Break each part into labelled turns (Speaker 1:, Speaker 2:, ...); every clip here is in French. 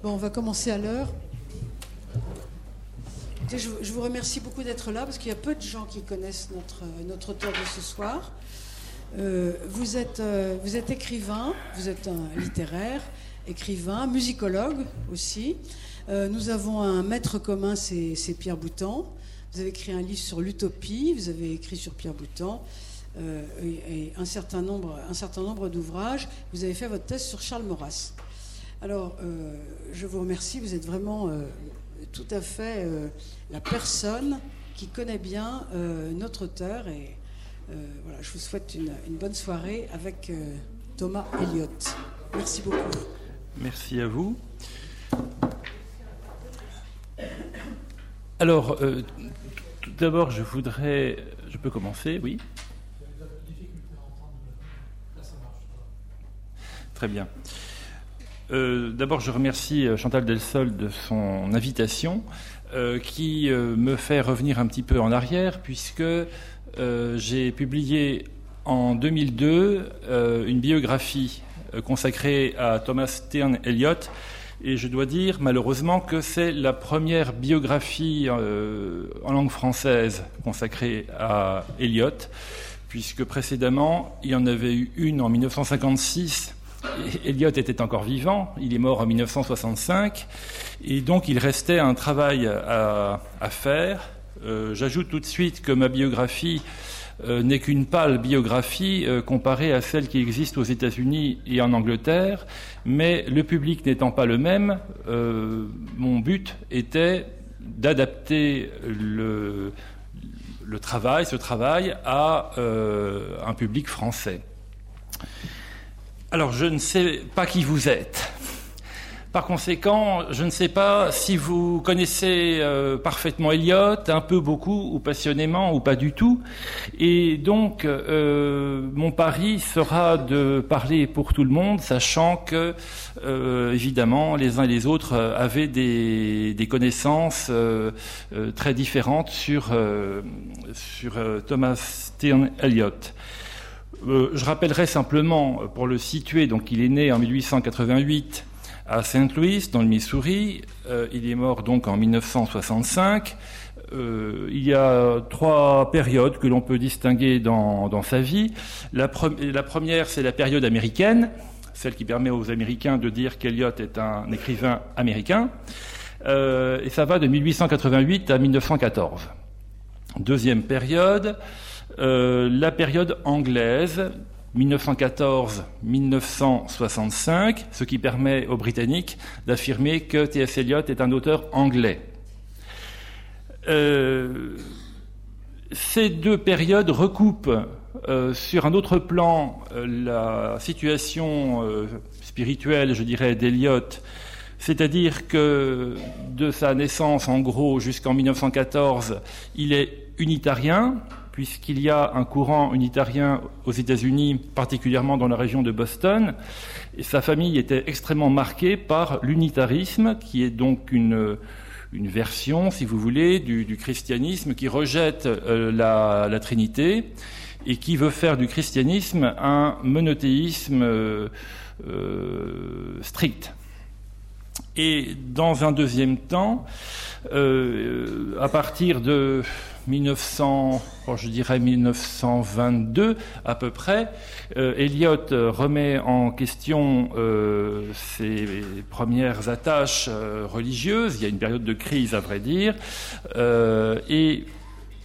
Speaker 1: Bon, on va commencer à l'heure. Je, vous remercie beaucoup d'être là parce qu'il y a peu de gens qui connaissent notre, auteur de ce soir. Euh, vous, êtes, euh, vous êtes écrivain, vous êtes un littéraire, écrivain, musicologue aussi. Euh, nous avons un maître commun, c'est Pierre Boutan. Vous avez écrit un livre sur l'utopie, vous avez écrit sur Pierre Boutan. et un certain nombre, nombre d'ouvrages. Vous avez fait votre thèse sur Charles Maurras. Alors, euh, je vous remercie. Vous êtes vraiment euh, tout à fait euh, la personne qui connaît bien notre auteur. Et voilà, je vous souhaite une, bonne soirée avec Thomas Elliott. Merci beaucoup.
Speaker 2: Merci à vous. Alors, tout d'abord, je voudrais. Je peux commencer, oui Très bien. Euh, d'abord, je remercie euh, Chantal Delsol de son invitation, euh, qui me fait revenir un petit peu en arrière, puisque j'ai publié en 2002 une biographie consacrée à Thomas Stern Eliot, et je dois dire malheureusement que c'est la première biographie en langue française consacrée à Eliot, puisque précédemment il y en avait eu une en 1956 Eliot était encore vivant, il est mort en 1965, et donc il restait un travail à, faire. Euh, j'ajoute tout de suite que ma biographie euh, n'est qu'une pâle biographie euh, comparée à celle qui existe aux États-Unis et en Angleterre, mais le public n'étant pas le même, mon but était d'adapter le, le, travail, ce travail, à un public français. Alors, je ne sais pas qui vous êtes. Par conséquent, je ne sais pas si vous connaissez euh, parfaitement Eliot, un peu, beaucoup, ou passionnément, ou pas du tout. Et donc, euh, mon pari sera de parler pour tout le monde, sachant que, euh, évidemment, les uns et les autres avaient des, connaissances très différentes sur, sur Thomas Stern Eliot. Euh, je rappellerai simplement, euh, pour le situer, donc il est né en 1888 à Saint Louis, dans le Missouri. Euh, il est mort donc en 1965. il y a trois périodes que l'on peut distinguer dans, sa vie. La, la première, c'est la période américaine, celle qui permet aux Américains de dire qu'Eliot est un écrivain américain. et ça va de 1888 à 1914. Deuxième période, euh, la période anglaise, 1914-1965, ce qui permet aux Britanniques d'affirmer que T.S. Eliot est un auteur anglais. Euh, ces deux périodes recoupent euh, sur un autre plan la situation spirituelle, je dirais, d'Eliot, c'est-à-dire que de sa naissance, en gros, jusqu'en 1914, il est unitarien, puisqu'il y a un courant unitarien aux États-Unis, particulièrement dans la région de Boston, sa famille était extrêmement marquée par l'unitarisme, qui est donc une, une version, si vous voulez, du, christianisme qui rejette euh, la, Trinité et qui veut faire du christianisme un monothéisme euh, euh, strict. Et dans un deuxième temps, à partir de 1900, je dirais 1922 à peu près, euh, Eliot remet en question euh, ses premières attaches euh, religieuses. Il y a une période de crise, à vrai dire, et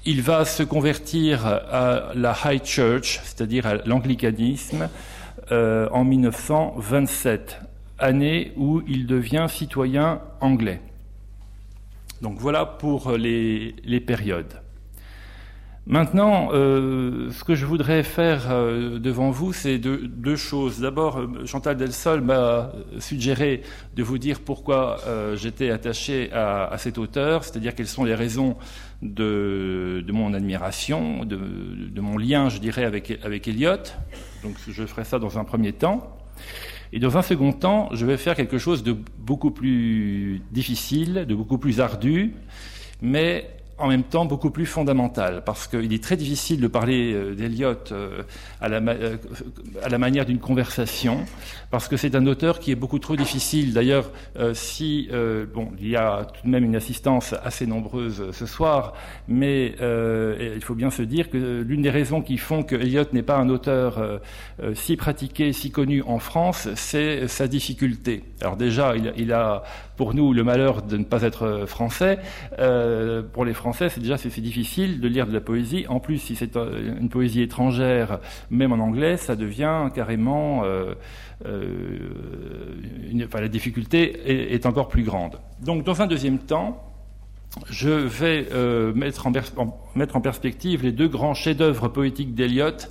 Speaker 2: il va se convertir à la High Church, c'est-à-dire à, l'anglicanisme, en 1927, année où il devient citoyen anglais. Donc voilà pour les périodes. Maintenant, euh, ce que je voudrais faire euh, devant vous, c'est deux, choses. D'abord, euh, Chantal Delsol m'a suggéré de vous dire pourquoi j'étais attaché à, cet auteur, c'est-à-dire quelles sont les raisons de, mon admiration, de, mon lien, je dirais, avec, avec Eliot. Donc, je ferai ça dans un premier temps. Et dans un second temps, je vais faire quelque chose de beaucoup plus difficile, de beaucoup plus ardu, mais en même temps beaucoup plus fondamental, parce qu'il est très difficile de parler euh, d'Eliot euh, à, la, euh, à la manière d'une conversation, parce que c'est un auteur qui est beaucoup trop difficile. D'ailleurs, si bon, il y a tout de même une assistance assez nombreuse ce soir, mais il faut bien se dire que l'une des raisons qui font que Eliot n'est pas un auteur si pratiqué, si connu en France, c'est sa difficulté. Alors déjà, il, il, a pour nous le malheur de ne pas être français. pour les français, c'est déjà c'est difficile de lire de la poésie. En plus, si c'est euh, une poésie étrangère, même en anglais, ça devient carrément euh, euh, la difficulté est, encore plus grande. Donc, dans un deuxième temps, je vais mettre, en mettre, en perspective les deux grands chefs-d'œuvre poétiques d'Eliot,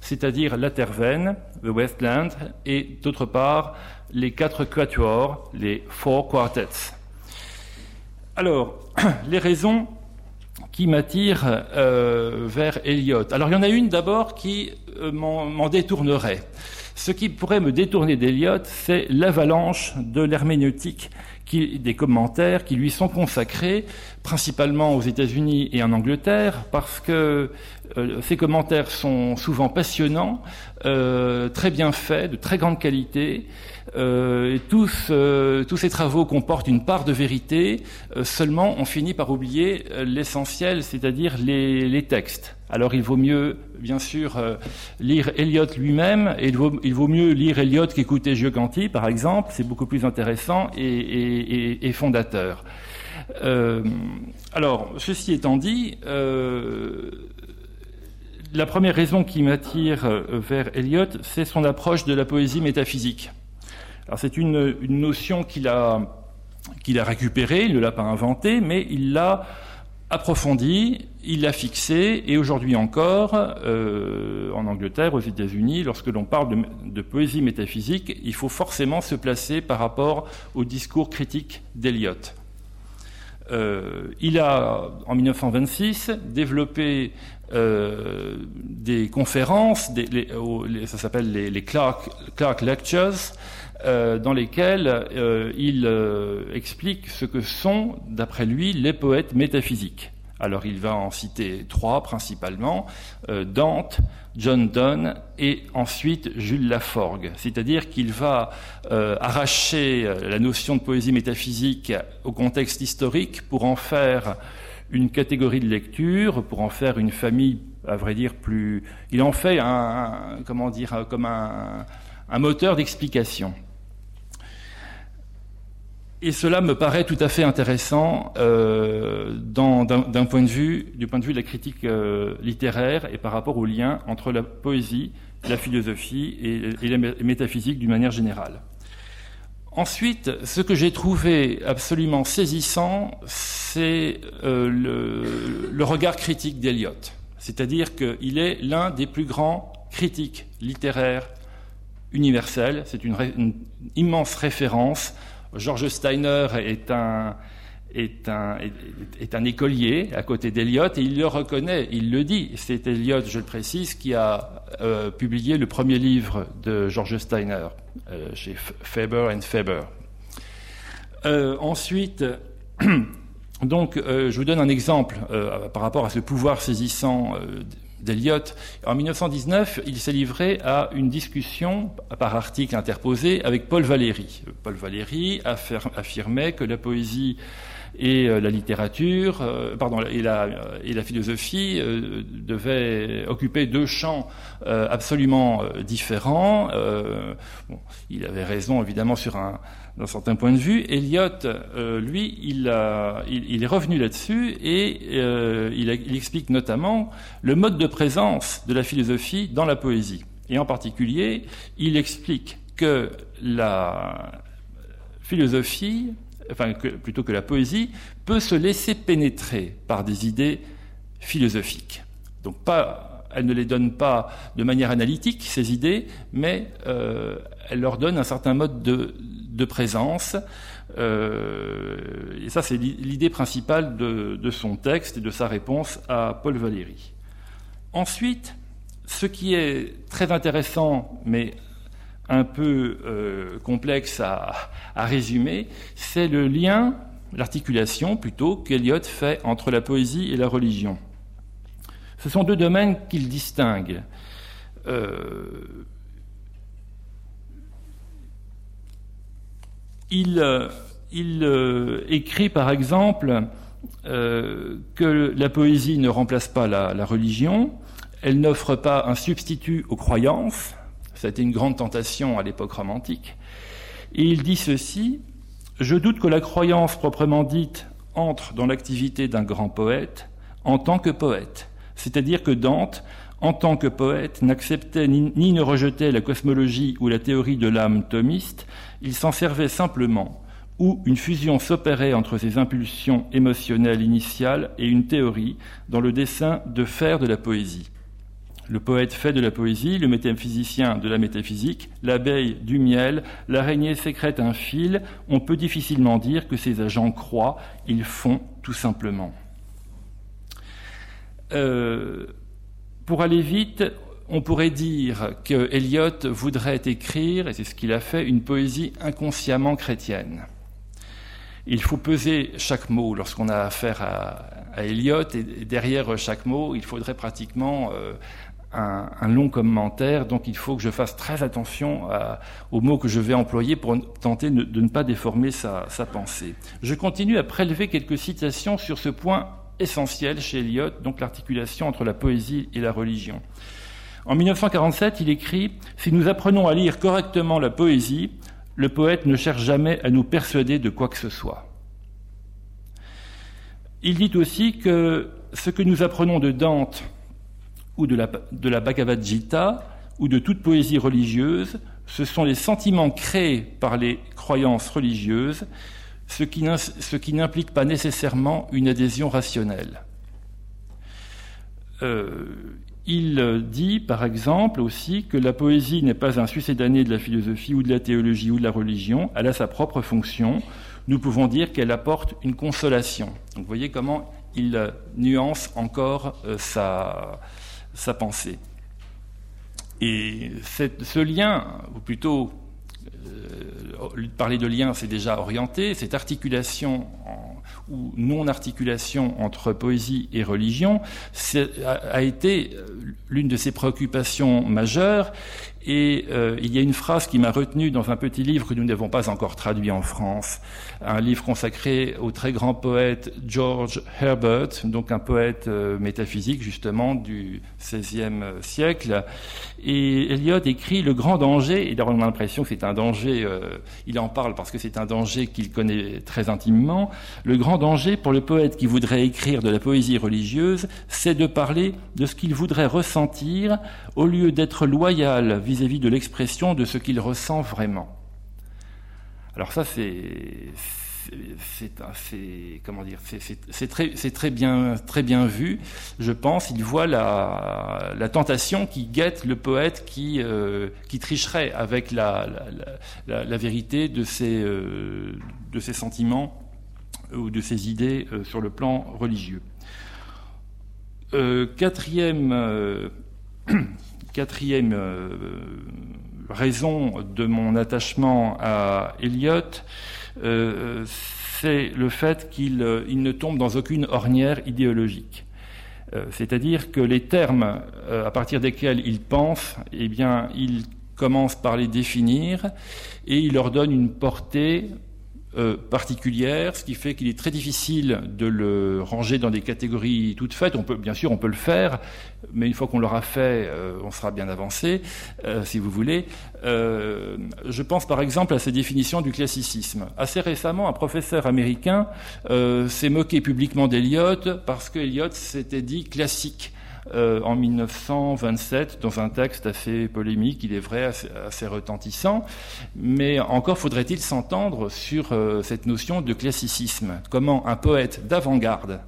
Speaker 2: c'est-à-dire La Tervenne, The Westland, et d'autre part les quatre quatuors, les Four Quartets. Alors, les raisons qui m'attire euh, vers Eliot. Alors il y en a une d'abord qui euh, m'en détournerait. Ce qui pourrait me détourner d'Eliot, c'est l'avalanche de l'herméneutique des commentaires qui lui sont consacrés, principalement aux États-Unis et en Angleterre, parce que euh, ces commentaires sont souvent passionnants, euh, très bien faits, de très grande qualité. Euh, tous, tous ces travaux comportent une part de vérité. seulement, on finit par oublier l'essentiel, c'est-à-dire les, les, textes. Alors, il vaut mieux, bien sûr, lire Eliot lui-même, et il vaut, il vaut, mieux lire Eliot qu'écouter Giocanti, par exemple. C'est beaucoup plus intéressant et, et, et, et fondateur. alors, ceci étant dit, la première raison qui m'attire euh, vers Eliot, c'est son approche de la poésie métaphysique. C'est une, notion qu'il a, récupérée, il ne l'a pas inventée, mais il l'a approfondie, il l'a fixée, et aujourd'hui encore, euh, en Angleterre, aux États-Unis, lorsque l'on parle de, poésie métaphysique, il faut forcément se placer par rapport au discours critique d'Eliot. Euh, il a, en 1926, développé euh, des conférences, ça s'appelle les, Clark, Lectures, euh, dans lesquelles euh, il explique ce que sont, d'après lui, les poètes métaphysiques. Alors il va en citer trois principalement, Dante, John Donne et ensuite Jules Laforgue. C'est-à-dire qu'il va arracher la notion de poésie métaphysique au contexte historique pour en faire une catégorie de lecture pour en faire une famille, à vrai dire, plus. Il en fait un, comment dire, comme un, moteur d'explication. Et cela me paraît tout à fait intéressant euh, d'un point de vue, du point de vue de la critique euh, littéraire et par rapport au lien entre la poésie, la philosophie et, la métaphysique d'une manière générale. Ensuite, ce que j'ai trouvé absolument saisissant, c'est euh, le, regard critique d'Eliot. C'est-à-dire qu'il est l'un des plus grands critiques littéraires universels. C'est une, immense référence. George Steiner est un, écolier à côté d'Eliot et il le reconnaît, il le dit. C'est Eliot, je le précise, qui a euh, publié le premier livre de George Steiner euh, chez Faber and Faber. Euh, ensuite, donc, je vous donne un exemple par rapport à ce pouvoir saisissant d'Eliot. En 1919, il s'est livré à une discussion par article interposé avec Paul Valéry. Paul Valéry affirmait que la poésie et euh, la littérature, euh, pardon, et la, philosophie euh, devaient occuper deux champs absolument différents. Il avait raison évidemment sur un d'un certain point de vue. Eliot, lui, il, est revenu là-dessus et il, il, explique notamment le mode de présence de la philosophie dans la poésie. Et en particulier, il explique que la philosophie enfin plutôt que la poésie, peut se laisser pénétrer par des idées philosophiques. Donc pas, elle ne les donne pas de manière analytique, ces idées, mais euh, elle leur donne un certain mode de, présence. Euh, et ça, c'est l'idée principale de, son texte et de sa réponse à Paul Valéry. Ensuite, ce qui est très intéressant, mais un peu euh, complexe à, résumer, c'est le lien l'articulation plutôt qu'Eliot fait entre la poésie et la religion. Ce sont deux domaines qu'il distingue. Euh, il, euh, euh, écrit par exemple que la poésie ne remplace pas la, religion, elle n'offre pas un substitut aux croyances, ça a été une grande tentation à l'époque romantique, et il dit ceci, je doute que la croyance proprement dite entre dans l'activité d'un grand poète en tant que poète, c'est-à-dire que Dante, en tant que poète, n'acceptait ni, ne rejetait la cosmologie ou la théorie de l'âme thomiste, il s'en servait simplement, où une fusion s'opérait entre ses impulsions émotionnelles initiales et une théorie dans le dessein de faire de la poésie. Le poète fait de la poésie, le métaphysicien de la métaphysique, l'abeille du miel, l'araignée sécrète un fil, on peut difficilement dire que ces agents croient, ils font tout simplement. Euh, pour aller vite, on pourrait dire que Eliot voudrait écrire, et c'est ce qu'il a fait, une poésie inconsciemment chrétienne. Il faut peser chaque mot lorsqu'on a affaire à, Eliot, et derrière chaque mot, il faudrait pratiquement euh, un, long commentaire, donc il faut que je fasse très attention aux mots que je vais employer pour tenter de, ne pas déformer sa, sa, pensée. Je continue à prélever quelques citations sur ce point essentiel chez Eliot, donc l'articulation entre la poésie et la religion. En 1947, il écrit Si nous apprenons à lire correctement la poésie, le poète ne cherche jamais à nous persuader de quoi que ce soit. Il dit aussi que ce que nous apprenons de Dante ou de la, de la Bhagavad Gita ou de toute poésie religieuse, ce sont les sentiments créés par les croyances religieuses ce qui n'implique pas nécessairement une adhésion rationnelle. Euh, il dit, par exemple, aussi que la poésie n'est pas un succédané de la philosophie ou de la théologie ou de la religion, elle a sa propre fonction. Nous pouvons dire qu'elle apporte une consolation. Vous voyez comment il nuance encore euh, sa, pensée. Et ce lien, ou plutôt parler de lien, c'est déjà orienté. Cette articulation ou non-articulation entre poésie et religion a, été euh, l'une de ses préoccupations majeures. Et euh, il y a une phrase qui m'a retenu dans un petit livre que nous n'avons pas encore traduit en France, un livre consacré au très grand poète George Herbert, donc un poète métaphysique justement du XVIe siècle. Et Eliot écrit le grand danger, et on a l'impression que c'est un danger, euh, il en parle parce que c'est un danger qu'il connaît très intimement, le grand danger pour le poète qui voudrait écrire de la poésie religieuse, c'est de parler de ce qu'il voudrait ressentir au lieu d'être loyal vis-à-vis de l'expression de ce qu'il ressent vraiment. Alors ça, c'est c'est comment dire, c'est très, bien, très bien vu. Je pense, il voit la, tentation qui guette le poète qui, euh, tricherait avec la, vérité de ses, euh, sentiments ou de ses idées euh, sur le plan religieux. quatrième, quatrième raison de mon attachement à Eliot, euh, c'est le fait qu'il euh, ne tombe dans aucune ornière idéologique. Euh, c'est-à-dire que les termes à partir desquels il pense, eh bien, il commence par les définir et il leur donne une portée euh, particulière, ce qui fait qu'il est très difficile de le ranger dans des catégories toutes faites. On peut, bien sûr, on peut le faire, mais une fois qu'on l'aura fait, euh, on sera bien avancé, euh, si vous voulez. je pense par exemple à ces définitions du classicisme. Assez récemment, un professeur américain s'est moqué publiquement d'Eliot parce qu'Eliot s'était dit classique. Euh, en 1927 dans un texte assez polémique, il est vrai, assez, retentissant. Mais encore faudrait-il s'entendre sur euh, cette notion de classicisme. Comment un poète d'avant-garde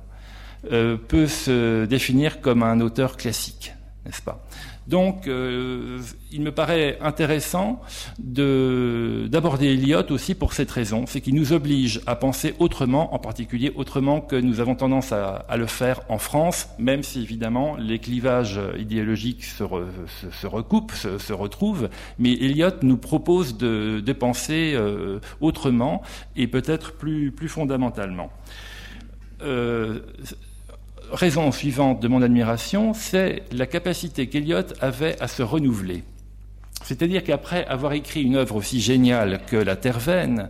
Speaker 2: euh, peut se définir comme un auteur classique, n'est-ce pas? Donc, euh, il me paraît intéressant d'aborder Eliot aussi pour cette raison, c'est qu'il nous oblige à penser autrement, en particulier autrement que nous avons tendance à, le faire en France, même si évidemment les clivages idéologiques se, recoupent, se, retrouvent, mais Eliot nous propose de, penser euh, autrement et peut-être plus, plus fondamentalement. Euh, raison suivante de mon admiration, c'est la capacité qu'Eliot avait à se renouveler. C'est-à-dire qu'après avoir écrit une œuvre aussi géniale que La Terre-Veine,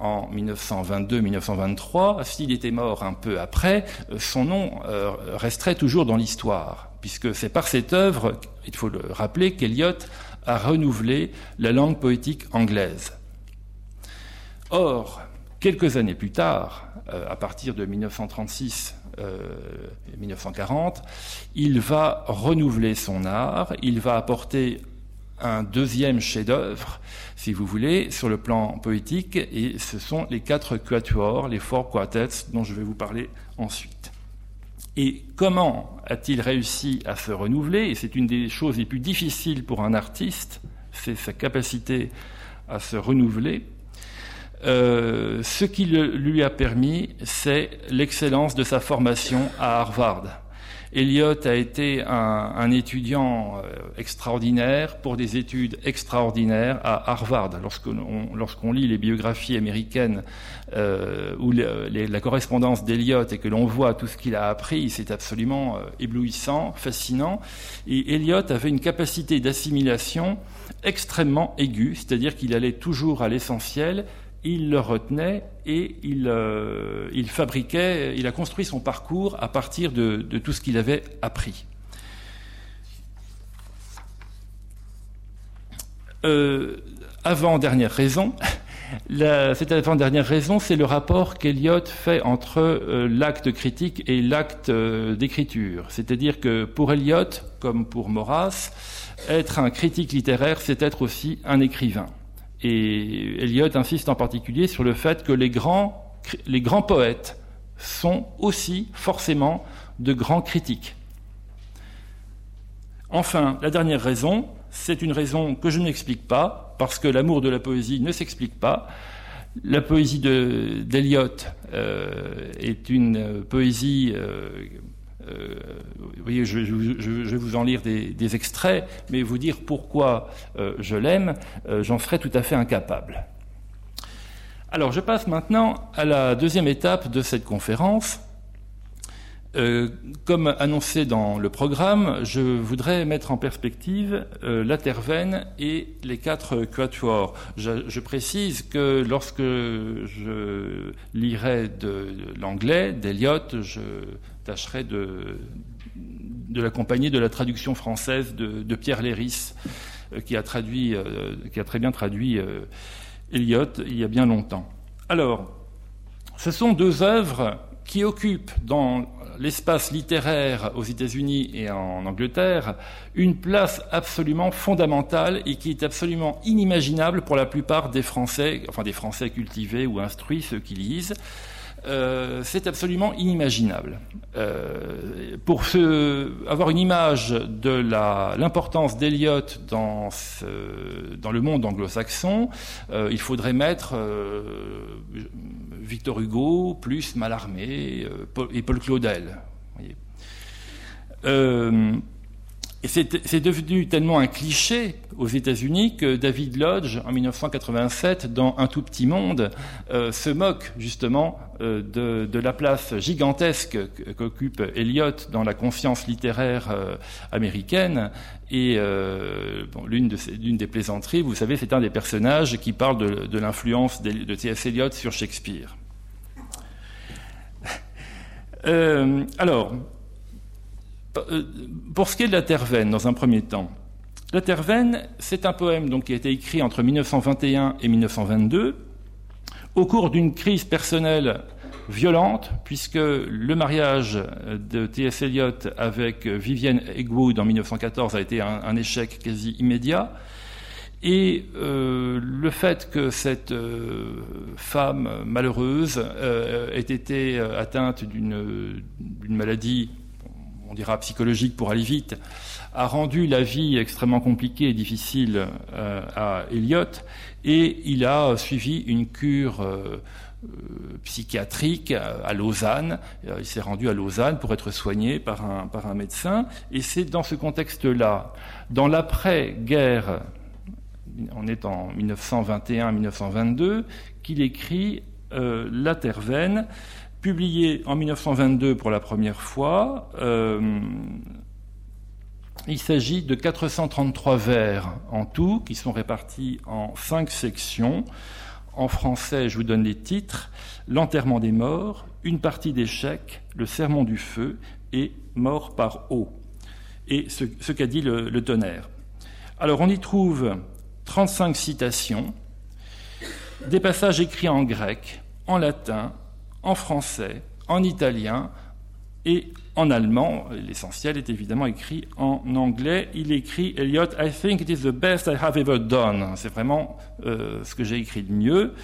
Speaker 2: en 1922-1923, s'il était mort un peu après, son nom euh, resterait toujours dans l'histoire, puisque c'est par cette œuvre, il faut le rappeler, qu'Eliot a renouvelé la langue poétique anglaise. Or, quelques années plus tard, euh, à partir de 1936 1940, euh, il va renouveler son art, il va apporter un deuxième chef-d'œuvre, si vous voulez, sur le plan poétique, et ce sont les quatre quatuors, les four quartets, dont je vais vous parler ensuite. Et comment a-t-il réussi à se renouveler? Et c'est une des choses les plus difficiles pour un artiste, c'est sa capacité à se renouveler. Euh, ce qui lui a permis, c'est l'excellence de sa formation à Harvard. Eliot a été un, étudiant euh, extraordinaire pour des études extraordinaires à Harvard. Lorsqu'on lit les biographies américaines euh, ou la correspondance d'Eliot et que l'on voit tout ce qu'il a appris, c'est absolument éblouissant, fascinant. Et Eliot avait une capacité d'assimilation extrêmement aiguë, c'est-à-dire qu'il allait toujours à l'essentiel il le retenait et euh, il, fabriquait, il a construit son parcours à partir de, tout ce qu'il avait appris. Euh, avant-dernière raison, cette avant-dernière raison, c'est le rapport qu'Eliot fait entre euh, l'acte critique et l'acte d'écriture. C'est-à-dire que pour Eliot, comme pour Maurras, être un critique littéraire, c'est être aussi un écrivain. Et Eliot insiste en particulier sur le fait que les grands, les grands poètes sont aussi forcément de grands critiques. Enfin, la dernière raison, c'est une raison que je n'explique pas, parce que l'amour de la poésie ne s'explique pas. La poésie d'Eliot euh, est une poésie euh, euh, vous voyez, je, vais vous en lire des, extraits, mais vous dire pourquoi euh, je l'aime, euh, j'en serais tout à fait incapable. Alors, je passe maintenant à la deuxième étape de cette conférence. comme annoncé dans le programme, je voudrais mettre en perspective la Tervenne et les quatre quatuors. Je, précise que lorsque je lirai de, l'anglais d'Eliott, je tâcherai de, l'accompagner de la traduction française de, Pierre Léris, euh, qui a, euh, qui a très bien traduit euh, Eliot il y a bien longtemps. Alors, ce sont deux œuvres qui occupent dans l'espace littéraire aux États-Unis et en Angleterre une place absolument fondamentale et qui est absolument inimaginable pour la plupart des Français, enfin des Français cultivés ou instruits, ceux qui lisent. Euh, c'est absolument inimaginable. Euh, pour avoir une image de l'importance d'Eliot dans, le monde anglo-saxon, euh, il faudrait mettre Victor Hugo plus Mallarmé et Paul Claudel. C'est devenu tellement un cliché aux États-Unis que David Lodge, en 1987, dans Un tout petit monde, euh, se moque justement euh, de, la place gigantesque qu'occupe Eliot dans la conscience littéraire euh, américaine. Et l'une des plaisanteries, vous savez, c'est un des personnages qui parle de, de l'influence de T.S. Eliot sur Shakespeare. alors, pour ce qui est de la Terre-Veine, dans un premier temps, la Terre-Veine, c'est un poème donc, qui a été écrit entre 1921 et 1922, au cours d'une crise personnelle violente, puisque le mariage de T.S. Eliot avec Vivienne Egwood en 1914 a été un, échec quasi immédiat. Et euh, le fait que cette euh, femme malheureuse ait été atteinte d'une maladie on dira psychologique pour aller vite, a rendu la vie extrêmement compliquée et difficile euh, à Eliot, et il a suivi une cure euh, euh, psychiatrique à Lausanne. Il s'est rendu à Lausanne pour être soigné par un, médecin, et c'est dans ce contexte-là, dans l'après-guerre, on est en 1921-1922, qu'il écrit La Terre-Veine, publié en 1922 pour la première fois. Euh, il s'agit de 433 vers en tout, qui sont répartis en cinq sections. En français, je vous donne les titres L'enterrement des morts, Une partie d'échecs, Le sermon du feu et Mort par eau. Et ce, qu'a dit le, le tonnerre. Alors, on y trouve 35 citations, des passages écrits en grec, en latin, en français, en italien et en allemand. L'essentiel est évidemment écrit en anglais. Il écrit Eliot, I think it is the best I have ever done. C'est vraiment euh, ce que j'ai écrit de mieux.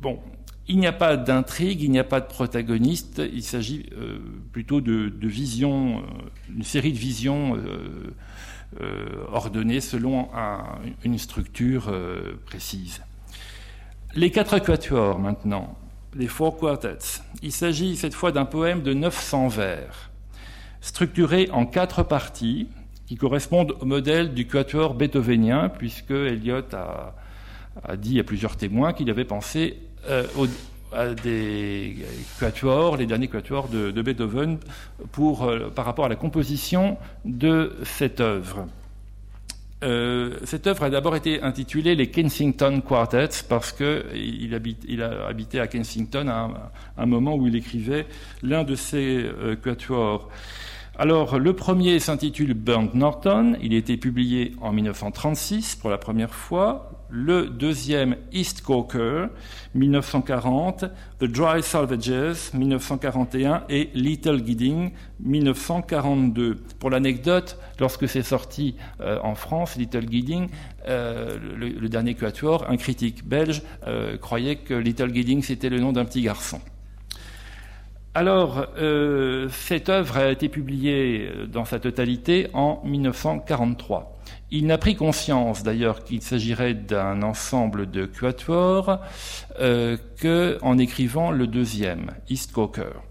Speaker 2: Bon, il n'y a pas d'intrigue, il n'y a pas de protagoniste. Il s'agit euh, plutôt de, de visions, euh, une série de visions ordonnées selon une structure précise. Les quatre quatuors maintenant les Four Quartets. Il s'agit cette fois d'un poème de 900 vers, structuré en quatre parties qui correspondent au modèle du quatuor beethovenien, puisque Eliot a, dit à plusieurs témoins qu'il avait pensé euh, à des quatuors, les derniers quatuors de, Beethoven, euh, par rapport à la composition de cette œuvre. Euh, cette œuvre a d'abord été intitulée les Kensington Quartets parce qu'il habite, il a habité à Kensington à un, moment où il écrivait l'un de ses euh, quatuors. Alors, le premier s'intitule Burnt Norton. Il a été publié en 1936 pour la première fois. Le deuxième, East Coker, 1940. The Dry Salvages, 1941. Et Little Gidding, 1942. Pour l'anecdote, lorsque c'est sorti euh, en France, Little Gidding, euh, le, dernier quatuor, un critique belge euh, croyait que Little Gidding c'était le nom d'un petit garçon. Alors, cette œuvre a été publiée dans sa totalité en 1943. Il n'a pris conscience d'ailleurs qu'il s'agirait d'un ensemble de quatuors euh, qu'en écrivant le deuxième, East Coker.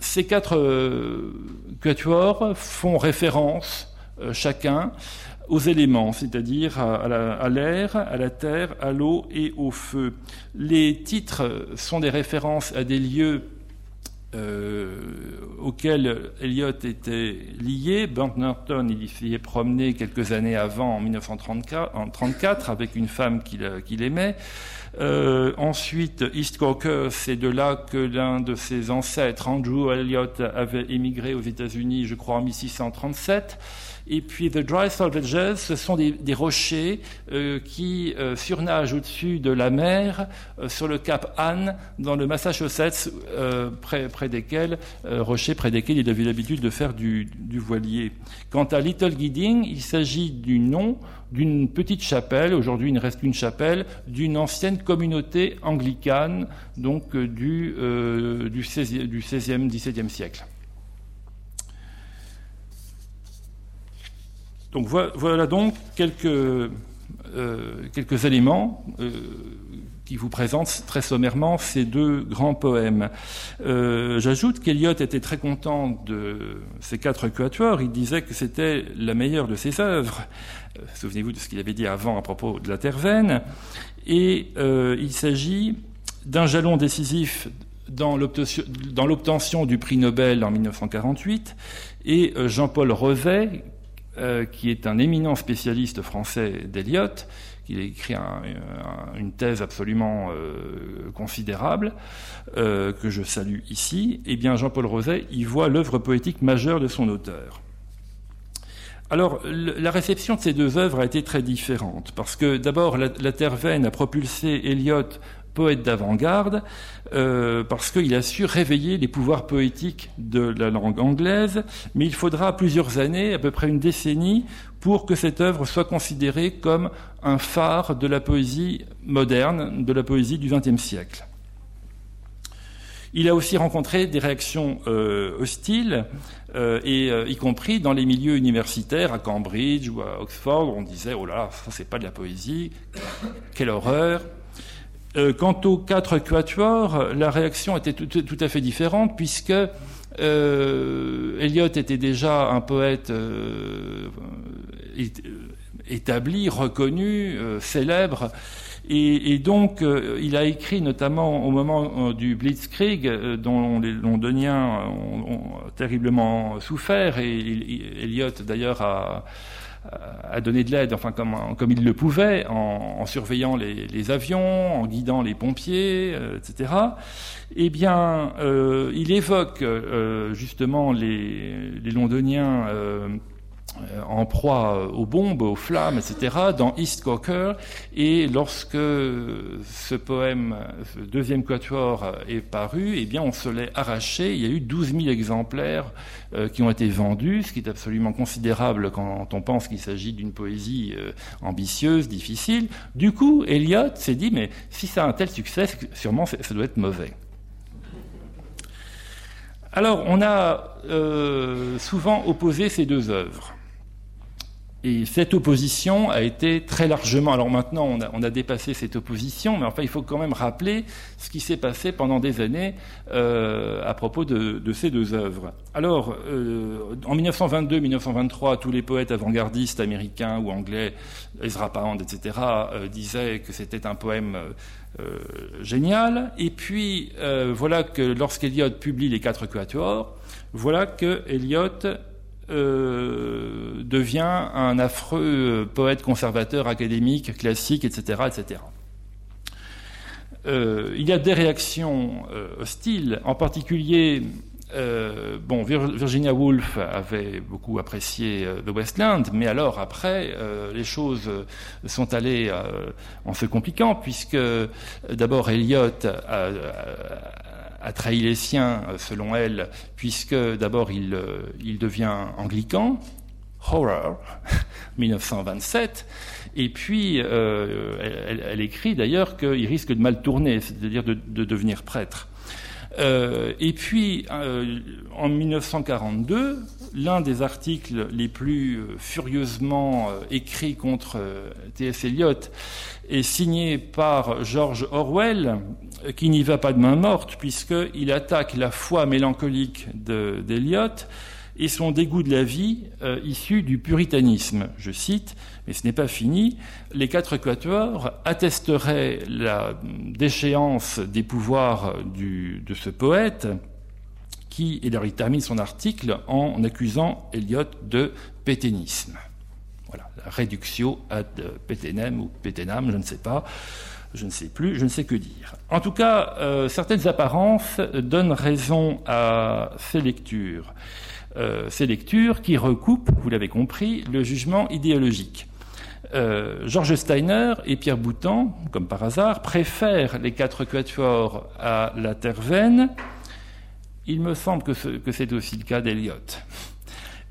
Speaker 2: Ces quatre euh, quatuors font référence chacun aux éléments, c'est-à-dire à, l'air, à, la terre, à l'eau et au feu. Les titres sont des références à des lieux euh, auxquels Eliot était lié. Norton, il s'y est promené quelques années avant, en 1934, avec une femme qu'il aimait. Euh, ensuite, East Coker, c'est de là que l'un de ses ancêtres, Andrew Eliot, avait émigré aux États-Unis, je crois, en 1637. Et puis The Dry Salvages, ce sont des, rochers euh, qui euh, surnagent au-dessus de la mer euh, sur le cap Anne dans le Massachusetts, près, près, desquels, rochers près desquels il avait l'habitude de faire du, du, voilier. Quant à Little Gidding, il s'agit du nom d'une petite chapelle, aujourd'hui il ne reste qu'une chapelle, d'une ancienne communauté anglicane, donc du, du, 16e, du 16e, 17e siècle. Donc voilà donc quelques, euh, éléments euh, qui vous présentent très sommairement ces deux grands poèmes. Euh, j'ajoute qu'Eliot était très content de ces quatre quatuors. Il disait que c'était la meilleure de ses œuvres. Souvenez-vous de ce qu'il avait dit avant à propos de la Terre-Veine. Et il s'agit d'un jalon décisif dans l'obtention du prix Nobel en 1948. Et Jean-Paul Rosset, euh, qui est un éminent spécialiste français d'Eliot, qui a écrit une thèse absolument euh, considérable, euh, que je salue ici, eh bien Jean-Paul Roset y voit l'œuvre poétique majeure de son auteur. Alors, la réception de ces deux œuvres a été très différente, parce que d'abord, la, Terre Veine a propulsé Eliot poète d'avant-garde, euh, parce qu'il a su réveiller les pouvoirs poétiques de la langue anglaise, mais il faudra plusieurs années, à peu près une décennie, pour que cette œuvre soit considérée comme un phare de la poésie moderne, de la poésie du XXe siècle. Il a aussi rencontré des réactions hostiles, et y compris dans les milieux universitaires à Cambridge ou à Oxford, on disait oh là, ça c'est pas de la poésie, quelle horreur. Quant aux quatre quatuors, la réaction était tout, à fait différente puisque Eliot était déjà un poète établi, reconnu, euh, célèbre. Et, donc, euh, il a écrit notamment au moment euh, du Blitzkrieg, dont les Londoniens ont, terriblement souffert, et Eliot d'ailleurs a, donné de l'aide, enfin comme, comme il le pouvait, en, surveillant les, avions, en guidant les pompiers, etc. Eh bien, il évoque justement les, les Londoniens euh, en proie aux bombes, aux flammes, etc., dans East Cocker. Et lorsque ce poème, ce deuxième quatuor est paru, eh bien, on se l'est arraché. Il y a eu 12 000 exemplaires euh, qui ont été vendus, ce qui est absolument considérable quand on pense qu'il s'agit d'une poésie euh, ambitieuse, difficile. Du coup, Eliot s'est dit, mais si ça a un tel succès, sûrement ça doit être mauvais. Alors, on a souvent opposé ces deux œuvres. Et cette opposition a été très largement. Alors maintenant, on a, on a, dépassé cette opposition, mais enfin, il faut quand même rappeler ce qui s'est passé pendant des années euh, à propos de, de, ces deux œuvres. Alors, euh, en 1922-1923, tous les poètes avant-gardistes américains ou anglais, Ezra Pound, etc., euh, disaient que c'était un poème euh, génial. Et puis, euh, voilà que lorsqu'Eliot publie les quatre quatuors, voilà que Eliot euh, devient un affreux poète conservateur, académique, classique, etc. etc. Euh, il y a des réactions euh, hostiles, en particulier, bon, Virginia Woolf avait beaucoup apprécié The Westland, mais alors après, les choses sont allées en se compliquant, puisque d'abord Eliot a trahi les siens, euh, selon elle, puisque d'abord il, euh, devient anglican, Horror, 1927, et puis euh, elle, écrit d'ailleurs qu'il risque de mal tourner, c'est-à-dire de, de, devenir prêtre. Et puis, en 1942, l'un des articles les plus furieusement écrits contre T.S. Eliot est signé par George Orwell, qui n'y va pas de main morte, puisqu'il attaque la foi mélancolique d'Eliot et son dégoût de la vie euh, issu du puritanisme. Je cite, mais ce n'est pas fini, les quatre quatuors attesteraient la déchéance des pouvoirs de ce poète, qui, et il termine son article en accusant Eliot de péténisme. Voilà, la réduction ad péténem ou péténam, je ne sais pas je ne sais plus, je ne sais que dire. En tout cas, euh, certaines apparences donnent raison à ces lectures. Euh, ces lectures qui recoupent, vous l'avez compris, le jugement idéologique. Euh, Georges Steiner et Pierre Boutan, comme par hasard, préfèrent les quatre quatuors à la Terre-Veine. Il me semble que, que c'est aussi le cas d'Eliot.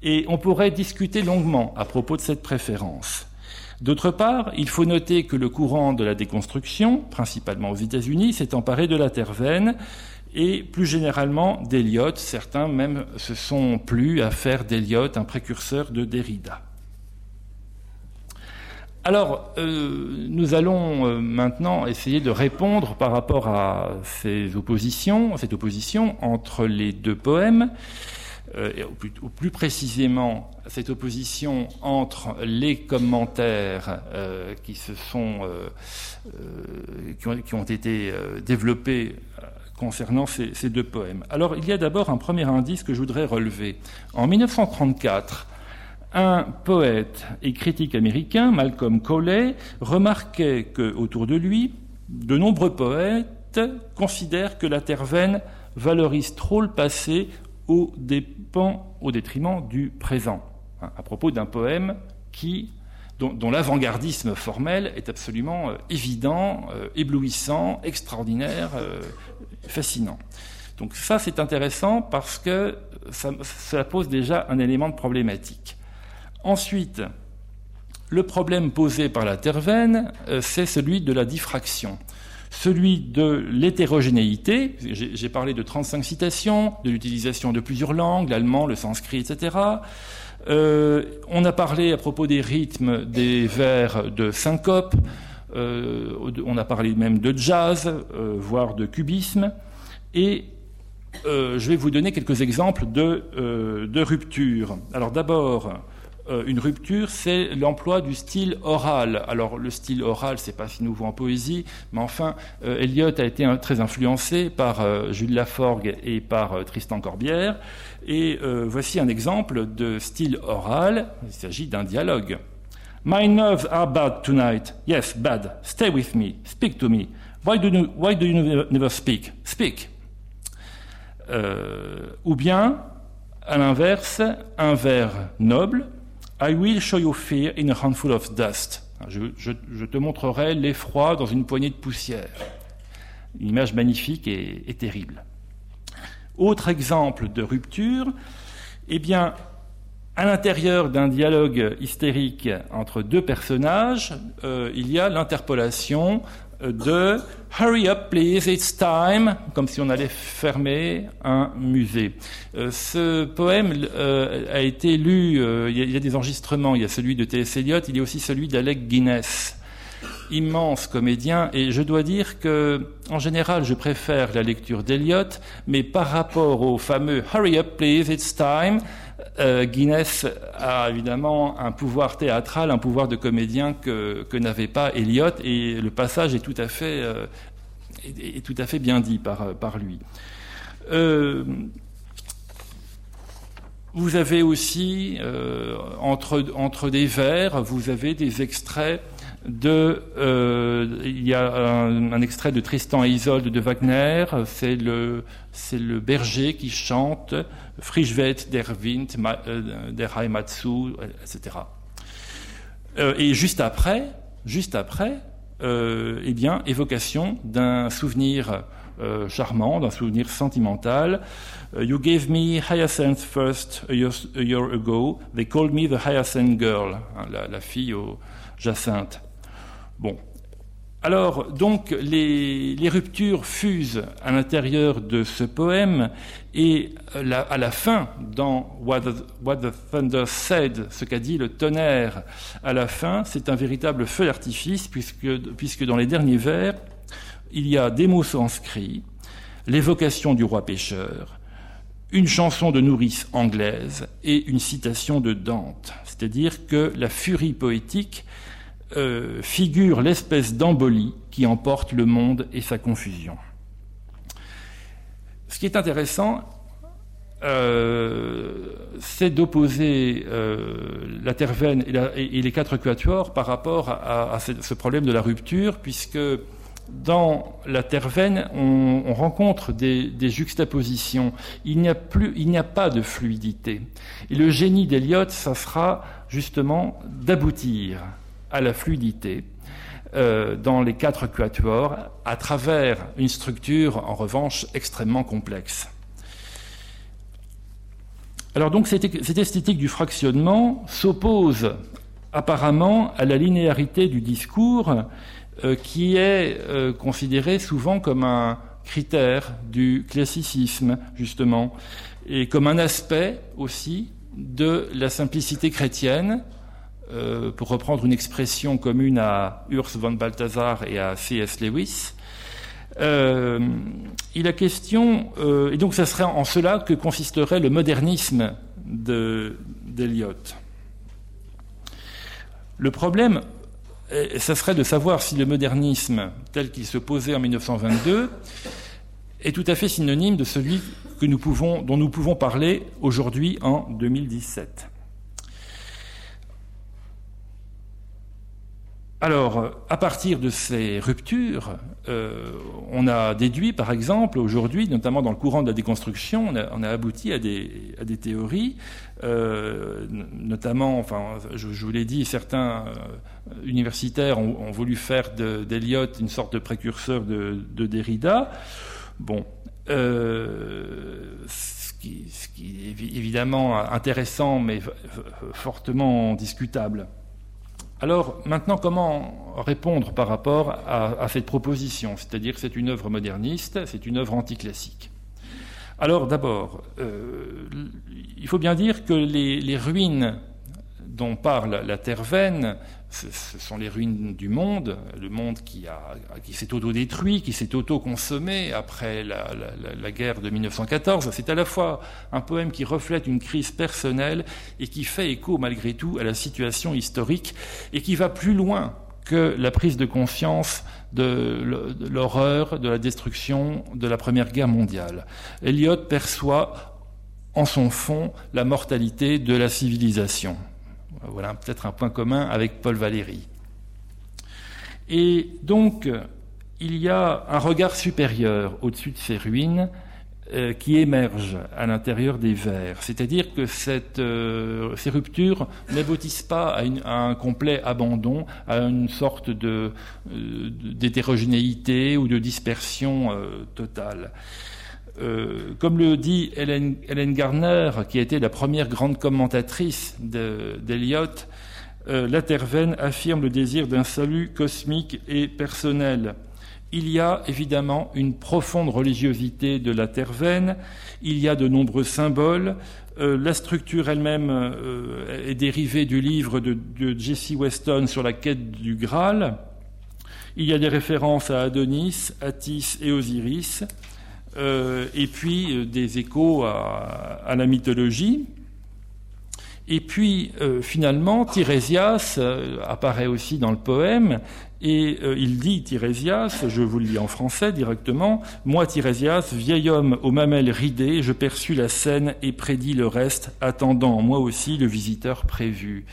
Speaker 2: Et on pourrait discuter longuement à propos de cette préférence. D'autre part, il faut noter que le courant de la déconstruction, principalement aux États-Unis, s'est emparé de la terre veine et plus généralement d'Eliot. Certains même se sont plu à faire d'Eliot un précurseur de Derrida. Alors, euh, nous allons euh, maintenant essayer de répondre par rapport à ces oppositions, cette opposition entre les deux poèmes. Euh, ou, plus, précisément cette opposition entre les commentaires euh, qui se sont euh, qui ont, été développés concernant ces, ces, deux poèmes. Alors il y a d'abord un premier indice que je voudrais relever. En 1934, un poète et critique américain, Malcolm Coley, remarquait que autour de lui, de nombreux poètes considèrent que la terre vaine valorise trop le passé au, détriment du présent, hein, à propos d'un poème qui, dont, l'avant-gardisme formel est absolument euh, évident, euh, éblouissant, extraordinaire, euh, fascinant. Donc ça, c'est intéressant parce que ça, pose déjà un élément de problématique. Ensuite, le problème posé par la terre c'est celui de la diffraction. Celui de l'hétérogénéité, j'ai parlé de 35 citations, de l'utilisation de plusieurs langues, l'allemand, le sanskrit, etc. Euh, on a parlé à propos des rythmes des vers de syncope, euh, on a parlé même de jazz, euh, voire de cubisme, et je vais vous donner quelques exemples de, de rupture. Alors d'abord, euh, une rupture, c'est l'emploi du style oral. Alors le style oral, c'est pas si nouveau en poésie, mais enfin, euh, Eliot a été très influencé par euh, Jules Laforgue et par Tristan Corbière. Et voici un exemple de style oral. Il s'agit d'un dialogue. My nerves are bad tonight. Yes, bad. Stay with me. Speak to me. Why do you, why do you never speak? Speak. ou bien, à l'inverse, un vers noble, I will show you fear in a handful of dust. Je, te montrerai l'effroi dans une poignée de poussière. Une image magnifique et, terrible. Autre exemple de rupture, eh bien, à l'intérieur d'un dialogue hystérique entre deux personnages, euh, il y a l'interpolation de Hurry up, please, it's time, comme si on allait fermer un musée. Euh, ce poème euh, a été lu, euh, il, y a, des enregistrements, il y a celui de T.S. Eliot, il y a aussi celui d'Alec Guinness, immense comédien, et je dois dire que, en général, je préfère la lecture d'Eliot, mais par rapport au fameux Hurry up, please, it's time, euh, Guinness a évidemment un pouvoir théâtral, un pouvoir de comédien que, n'avait pas Eliot, et le passage est tout à fait, euh, bien dit par, par lui. Euh, vous avez aussi, entre, entre des vers, vous avez des extraits de, euh, il y a un, extrait de Tristan et Isolde de Wagner, c'est le, c'est le berger qui chante Frischwet der Wind, euh, der Heimatsu, etc. Euh, et juste après, juste après, eh bien, évocation d'un souvenir charmant, d'un souvenir sentimental. you gave me hyacinth first a year, ago. They called me the hyacinth girl, hein, la, la, fille au jacinthe. Bon. Alors, donc, les, ruptures fusent à l'intérieur de ce poème, et à la fin, dans What the, Thunder Said, ce qu'a dit le tonnerre, à la fin, c'est un véritable feu d'artifice, puisque, puisque dans les derniers vers, il y a des mots sanscrits, l'évocation du roi pêcheur, une chanson de nourrice anglaise et une citation de Dante. C'est-à-dire que la furie poétique euh, figure l'espèce d'embolie qui emporte le monde et sa confusion. Ce qui est intéressant, euh, c'est d'opposer euh, la tervenne et, les quatre quatuors par rapport à, ce, problème de la rupture, puisque dans la tervenne, on, rencontre des, des, juxtapositions. Il n'y a plus, il n'y a pas de fluidité. Et le génie d'Eliot, ça sera justement d'aboutir à la fluidité euh, dans les quatre quatuors à travers une structure en revanche extrêmement complexe. Alors donc cette, esthétique du fractionnement s'oppose apparemment à la linéarité du discours euh, qui est euh, considéré souvent comme un critère du classicisme justement et comme un aspect aussi de la simplicité chrétienne euh, pour reprendre une expression commune à Urs von Balthasar et à C.S. Lewis. Euh, il a question, euh, et donc ça serait en cela que consisterait le modernisme d'Eliot. Le problème, ça serait de savoir si le modernisme tel qu'il se posait en 1922 est tout à fait synonyme de celui que nous pouvons, dont nous pouvons parler aujourd'hui en 2017. Alors, à partir de ces ruptures, euh, on a déduit, par exemple, aujourd'hui, notamment dans le courant de la déconstruction, on a, abouti à des, théories, euh, notamment, enfin, je, vous l'ai dit, certains euh, universitaires ont, voulu faire d'Eliot une sorte de précurseur de, Derrida. Bon, ce, qui, est évidemment intéressant, mais fortement discutable. Alors maintenant, comment répondre par rapport à, cette proposition? C'est-à-dire que c'est une œuvre moderniste, c'est une œuvre anticlassique. Alors d'abord, euh, il faut bien dire que les, ruines dont parle la Terre-Vaine, ce, sont les ruines du monde, le monde qui, qui s'est auto-détruit, qui s'est auto-consommé après la, guerre de 1914. C'est à la fois un poème qui reflète une crise personnelle et qui fait écho malgré tout à la situation historique et qui va plus loin que la prise de conscience de l'horreur de la destruction de la Première Guerre mondiale. Eliot perçoit en son fond la mortalité de la civilisation. Voilà peut-être un point commun avec Paul Valéry. Et donc, il y a un regard supérieur au-dessus de ces ruines euh, qui émerge à l'intérieur des vers. C'est-à-dire que euh, ces ruptures n'aboutissent pas à, un complet abandon, à une sorte euh, d'hétérogénéité ou de dispersion totale. Comme le dit Helen, Garner, qui a été la première grande commentatrice d'Eliot, la Terre affirme le désir d'un salut cosmique et personnel. Il y a évidemment une profonde religiosité de la terre vaine, il y a de nombreux symboles, euh, la structure elle-même euh, est dérivée du livre de, Jesse Weston sur la quête du Graal, il y a des références à Adonis, Attis et Osiris, euh, et puis des échos à, la mythologie. Et puis finalement, Tirésias apparaît aussi dans le poème, et euh, il dit, Tirésias, je vous le lis en français directement, Moi, Tirésias, vieil homme aux mamelles ridées, je perçus la scène et prédis le reste, attendant moi aussi le visiteur prévu.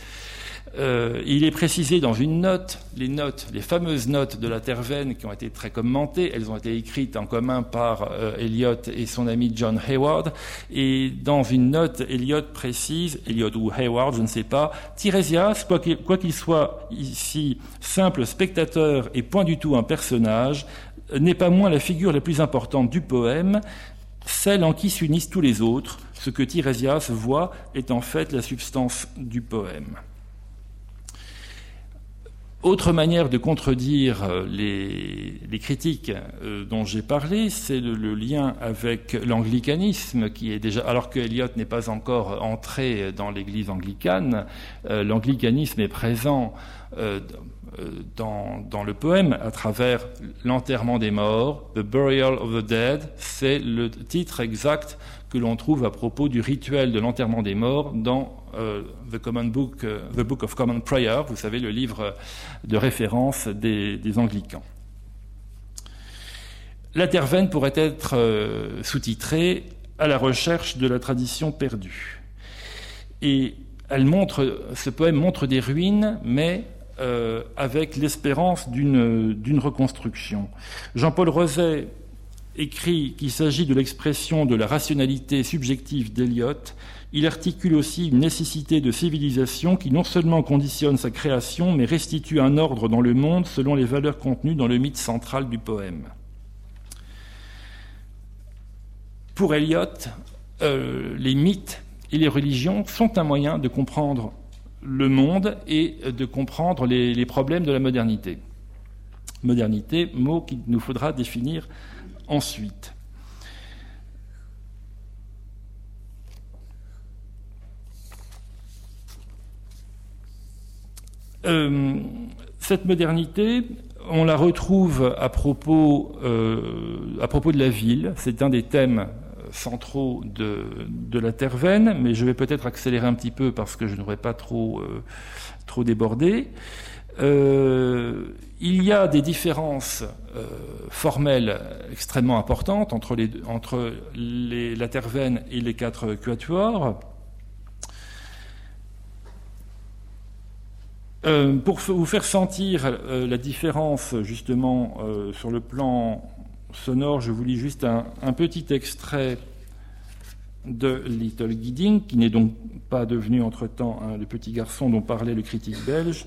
Speaker 2: Euh, il est précisé dans une note, les notes, les fameuses notes de la Terre-Vaine qui ont été très commentées, elles ont été écrites en commun par euh, Eliot et son ami John Hayward, et dans une note, Eliot précise, Eliot ou Hayward, je ne sais pas, Tirésias, quoi qu'il soit ici simple spectateur et point du tout un personnage, n'est pas moins la figure la plus importante du poème, celle en qui s'unissent tous les autres. Ce que Tirésias voit est en fait la substance du poème. Autre manière de contredire euh, les, critiques euh, dont j'ai parlé, c'est le, lien avec l'anglicanisme, qui est déjà, alors que Eliot n'est pas encore entré dans l'Église anglicane, euh, l'anglicanisme est présent dans, dans, le poème à travers l'enterrement des morts, The Burial of the Dead, c'est le titre exact que l'on trouve à propos du rituel de l'enterrement des morts dans euh, the, Common Book, euh, the Book of Common Prayer, vous savez, le livre de référence des, anglicans. La pourrait être euh, sous-titrée à la recherche de la tradition perdue. Et elle montre, ce poème montre des ruines, mais avec l'espérance d'une reconstruction. Jean-Paul Roset écrit qu'il s'agit de l'expression de la rationalité subjective d'Eliot, il articule aussi une nécessité de civilisation qui non seulement conditionne sa création, mais restitue un ordre dans le monde selon les valeurs contenues dans le mythe central du poème. Pour Eliot, euh, les mythes et les religions sont un moyen de comprendre le monde et de comprendre les problèmes de la modernité. Modernité, mot qu'il nous faudra définir ensuite. Euh, cette modernité, on la retrouve euh, à propos de la ville. C'est un des thèmes centraux de, de la terre vaine, mais je vais peut-être accélérer un petit peu parce que je n'aurais pas trop, euh, débordé. il y a des différences formelles extrêmement importantes entre, les, entre la et les quatre quatuors. Euh, pour vous faire sentir euh, la différence justement euh, sur le plan sonore, je vous lis juste un, petit extrait de Little Gidding, qui n'est donc pas devenu entre-temps le petit garçon dont parlait le critique belge.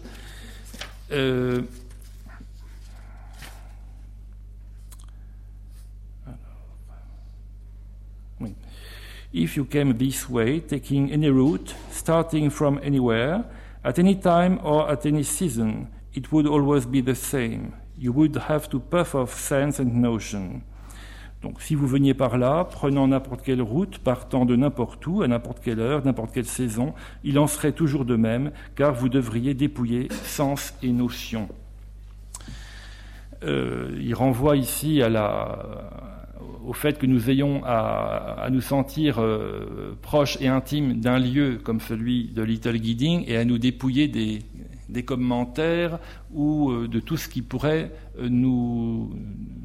Speaker 2: If you came this way, taking any route, starting from anywhere, At any time or at any season, it would always be the same. You would have to puff off sense and notion. Donc si vous veniez par là, prenant n'importe quelle route, partant de n'importe où, à n'importe quelle heure, n'importe quelle saison, il en serait toujours de même, car vous devriez dépouiller sens et notion. Euh, il renvoie ici à au fait que nous ayons à, nous sentir euh, proches et intimes d'un lieu comme celui de Little Guiding et à nous dépouiller des, des commentaires ou euh, de tout ce qui pourrait euh, nous,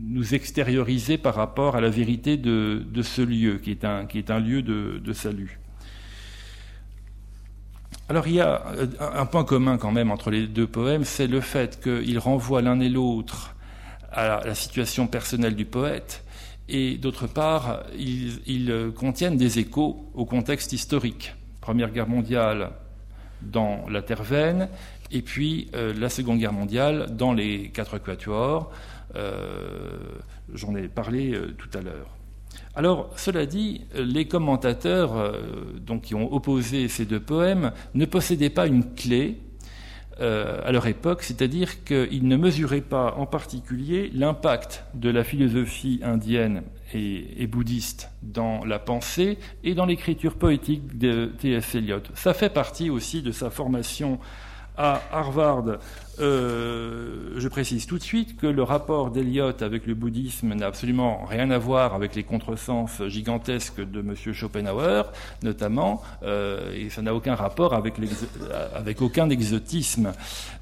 Speaker 2: nous extérioriser par rapport à la vérité de, de ce lieu, qui est un, qui est un lieu de, de salut. Alors il y a euh, un point commun quand même entre les deux poèmes, c'est le fait qu'ils renvoient l'un et l'autre à la situation personnelle du poète, et d'autre part, ils, contiennent des échos au contexte historique. Première Guerre mondiale dans la Terre-Veine, et puis euh, la Seconde Guerre mondiale dans les quatre quatuors. Euh, j'en ai parlé euh, tout à l'heure. Alors, cela dit, les commentateurs donc, qui ont opposé ces deux poèmes ne possédaient pas une clé à leur époque, c'est-à-dire qu'ils ne mesuraient pas en particulier l'impact de la philosophie indienne et, et, bouddhiste dans la pensée et dans l'écriture poétique de T.S. Eliot. Ça fait partie aussi de sa formation à Harvard, euh, je précise tout de suite que le rapport d'Eliot avec le bouddhisme n'a absolument rien à voir avec les contresens gigantesques de M. Schopenhauer, notamment, euh, et ça n'a aucun rapport avec, avec aucun exotisme.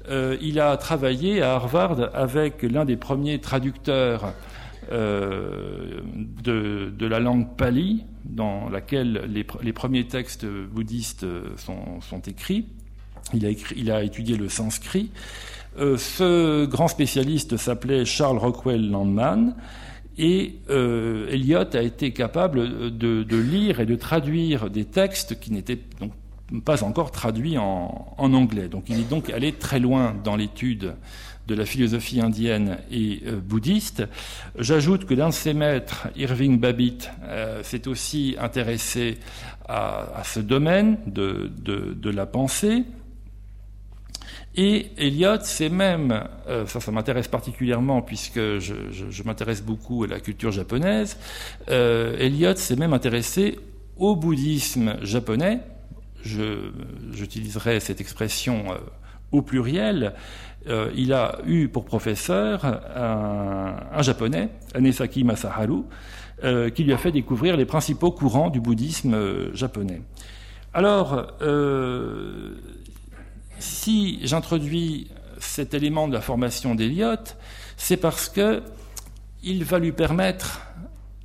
Speaker 2: Euh, il a travaillé à Harvard avec l'un des premiers traducteurs de, de, la langue pali, dans laquelle les, les premiers textes bouddhistes sont écrits. Il a, étudié le sanskrit. Euh, ce grand spécialiste s'appelait Charles Rockwell Landman. Et euh, Eliot a été capable de, lire et de traduire des textes qui n'étaient donc pas encore traduits en, anglais. Donc il est donc allé très loin dans l'étude de la philosophie indienne et euh, bouddhiste. J'ajoute que l'un de ses maîtres, Irving Babbitt, euh, s'est aussi intéressé à, ce domaine de la pensée, et Eliot, c'est même, euh, ça, ça m'intéresse particulièrement puisque je, je, je m'intéresse beaucoup à la culture japonaise, euh, Eliot s'est même intéressé au bouddhisme japonais. J'utiliserai cette expression euh, au pluriel. Euh, il a eu pour professeur un, un japonais, Anesaki Masaharu, euh, qui lui a fait découvrir les principaux courants du bouddhisme euh, japonais. Alors, si j'introduis cet élément de la formation d'Eliot, c'est parce que il va lui permettre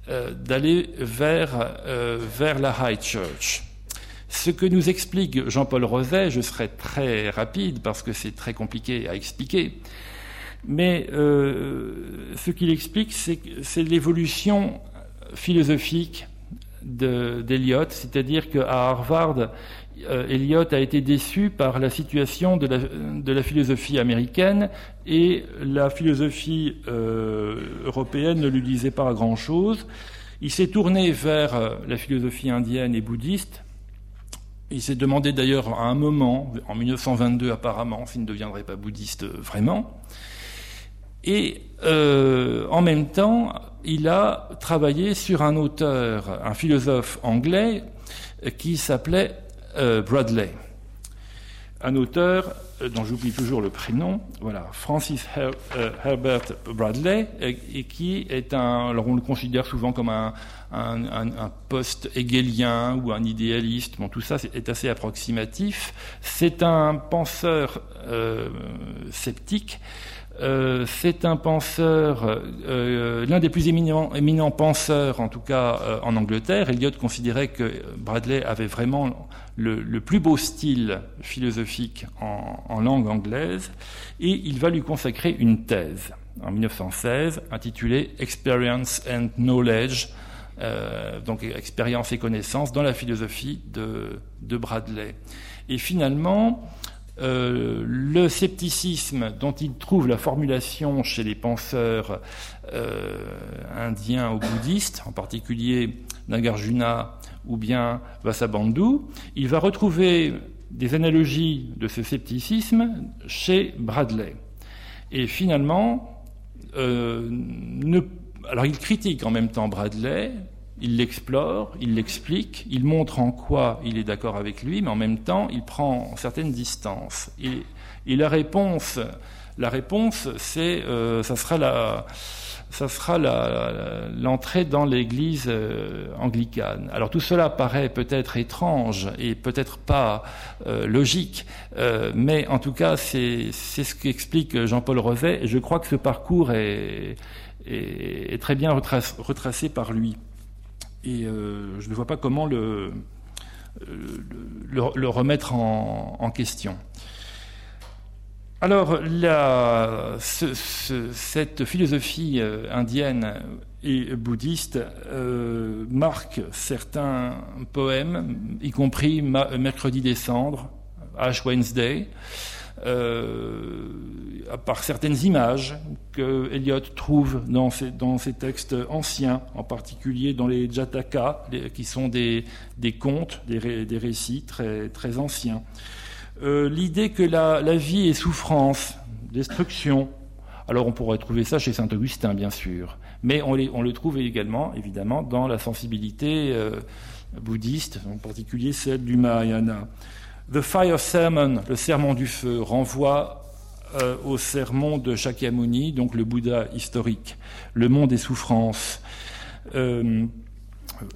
Speaker 2: euh, d'aller vers, euh, vers la High Church. Ce que nous explique Jean-Paul Roset, je serai très rapide parce que c'est très compliqué à expliquer, mais euh, ce qu'il explique, c'est l'évolution philosophique d'Eliot, c'est-à-dire qu'à Harvard, Eliot a été déçu par la situation de la, philosophie américaine et la philosophie euh, européenne ne lui disait pas grand-chose. Il s'est tourné vers euh, la philosophie indienne et bouddhiste. Il s'est demandé d'ailleurs à un moment, en 1922 apparemment, s'il ne deviendrait pas bouddhiste vraiment. Et euh, en même temps, il a travaillé sur un auteur, un philosophe anglais, qui s'appelait euh, Bradley, un auteur euh, dont j'oublie toujours le prénom, voilà, Francis euh, Herbert Bradley, et, qui est un, alors on le considère souvent comme un, post-hegelien ou un idéaliste, bon tout ça est assez approximatif, c'est un penseur sceptique, c'est un penseur, l'un des plus éminents, penseurs, en tout cas en Angleterre. Eliot considérait que Bradley avait vraiment le, plus beau style philosophique en, langue anglaise, et il va lui consacrer une thèse en 1916 intitulée Experience and Knowledge, donc expérience et connaissance dans la philosophie de, de Bradley. Et finalement, euh, le scepticisme dont il trouve la formulation chez les penseurs euh, indiens ou bouddhistes, en particulier Nagarjuna ou bien Vasabandhu, il va retrouver des analogies de ce scepticisme chez Bradley. Et finalement, euh, alors il critique en même temps Bradley, il l'explore, il l'explique, il montre en quoi il est d'accord avec lui, mais en même temps, il prend certaines distances. Et, et la réponse, la réponse, c'est, euh, ça sera la, ça sera l'entrée dans l'Église euh, anglicane. Alors tout cela paraît peut-être étrange et peut-être pas euh, logique, euh, mais en tout cas c'est ce qu'explique Jean-Paul Roset. Et je crois que ce parcours est, très bien retracé, par lui. Et je ne vois pas comment le, remettre en question. Alors, cette philosophie euh, indienne et bouddhiste euh, marque certains poèmes, y compris Mercredi des cendres, Ash Wednesday, euh, par certaines images que Eliot trouve dans ces, textes anciens, en particulier dans les Jataka, qui sont des, des contes, des, des récits très, très anciens. Euh, l'idée que la, vie est souffrance, destruction. Alors on pourrait trouver ça chez saint Augustin, bien sûr, mais on, le trouve également, évidemment, dans la sensibilité euh, bouddhiste, en particulier celle du Mahayana. The Fire Sermon, le sermon du feu, renvoie euh, au sermon de Shakyamuni, donc le Bouddha historique, le monde des souffrances.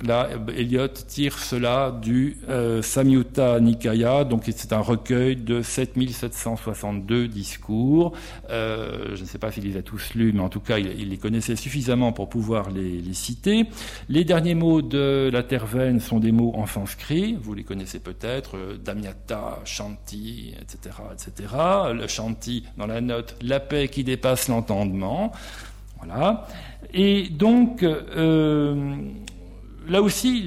Speaker 2: Là, Eliot tire cela du euh, Samyutta Nikaya, donc c'est un recueil de 7762 discours. Euh, je ne sais pas s'il les a tous lus, mais en tout cas, il, les connaissait suffisamment pour pouvoir les, citer. Les derniers mots de la Tervaine sont des mots en sanskrit, vous les connaissez peut-être, euh, Shanti, etc., etc. Le Shanti, dans la note, la paix qui dépasse l'entendement. Voilà. Et donc, euh, là aussi,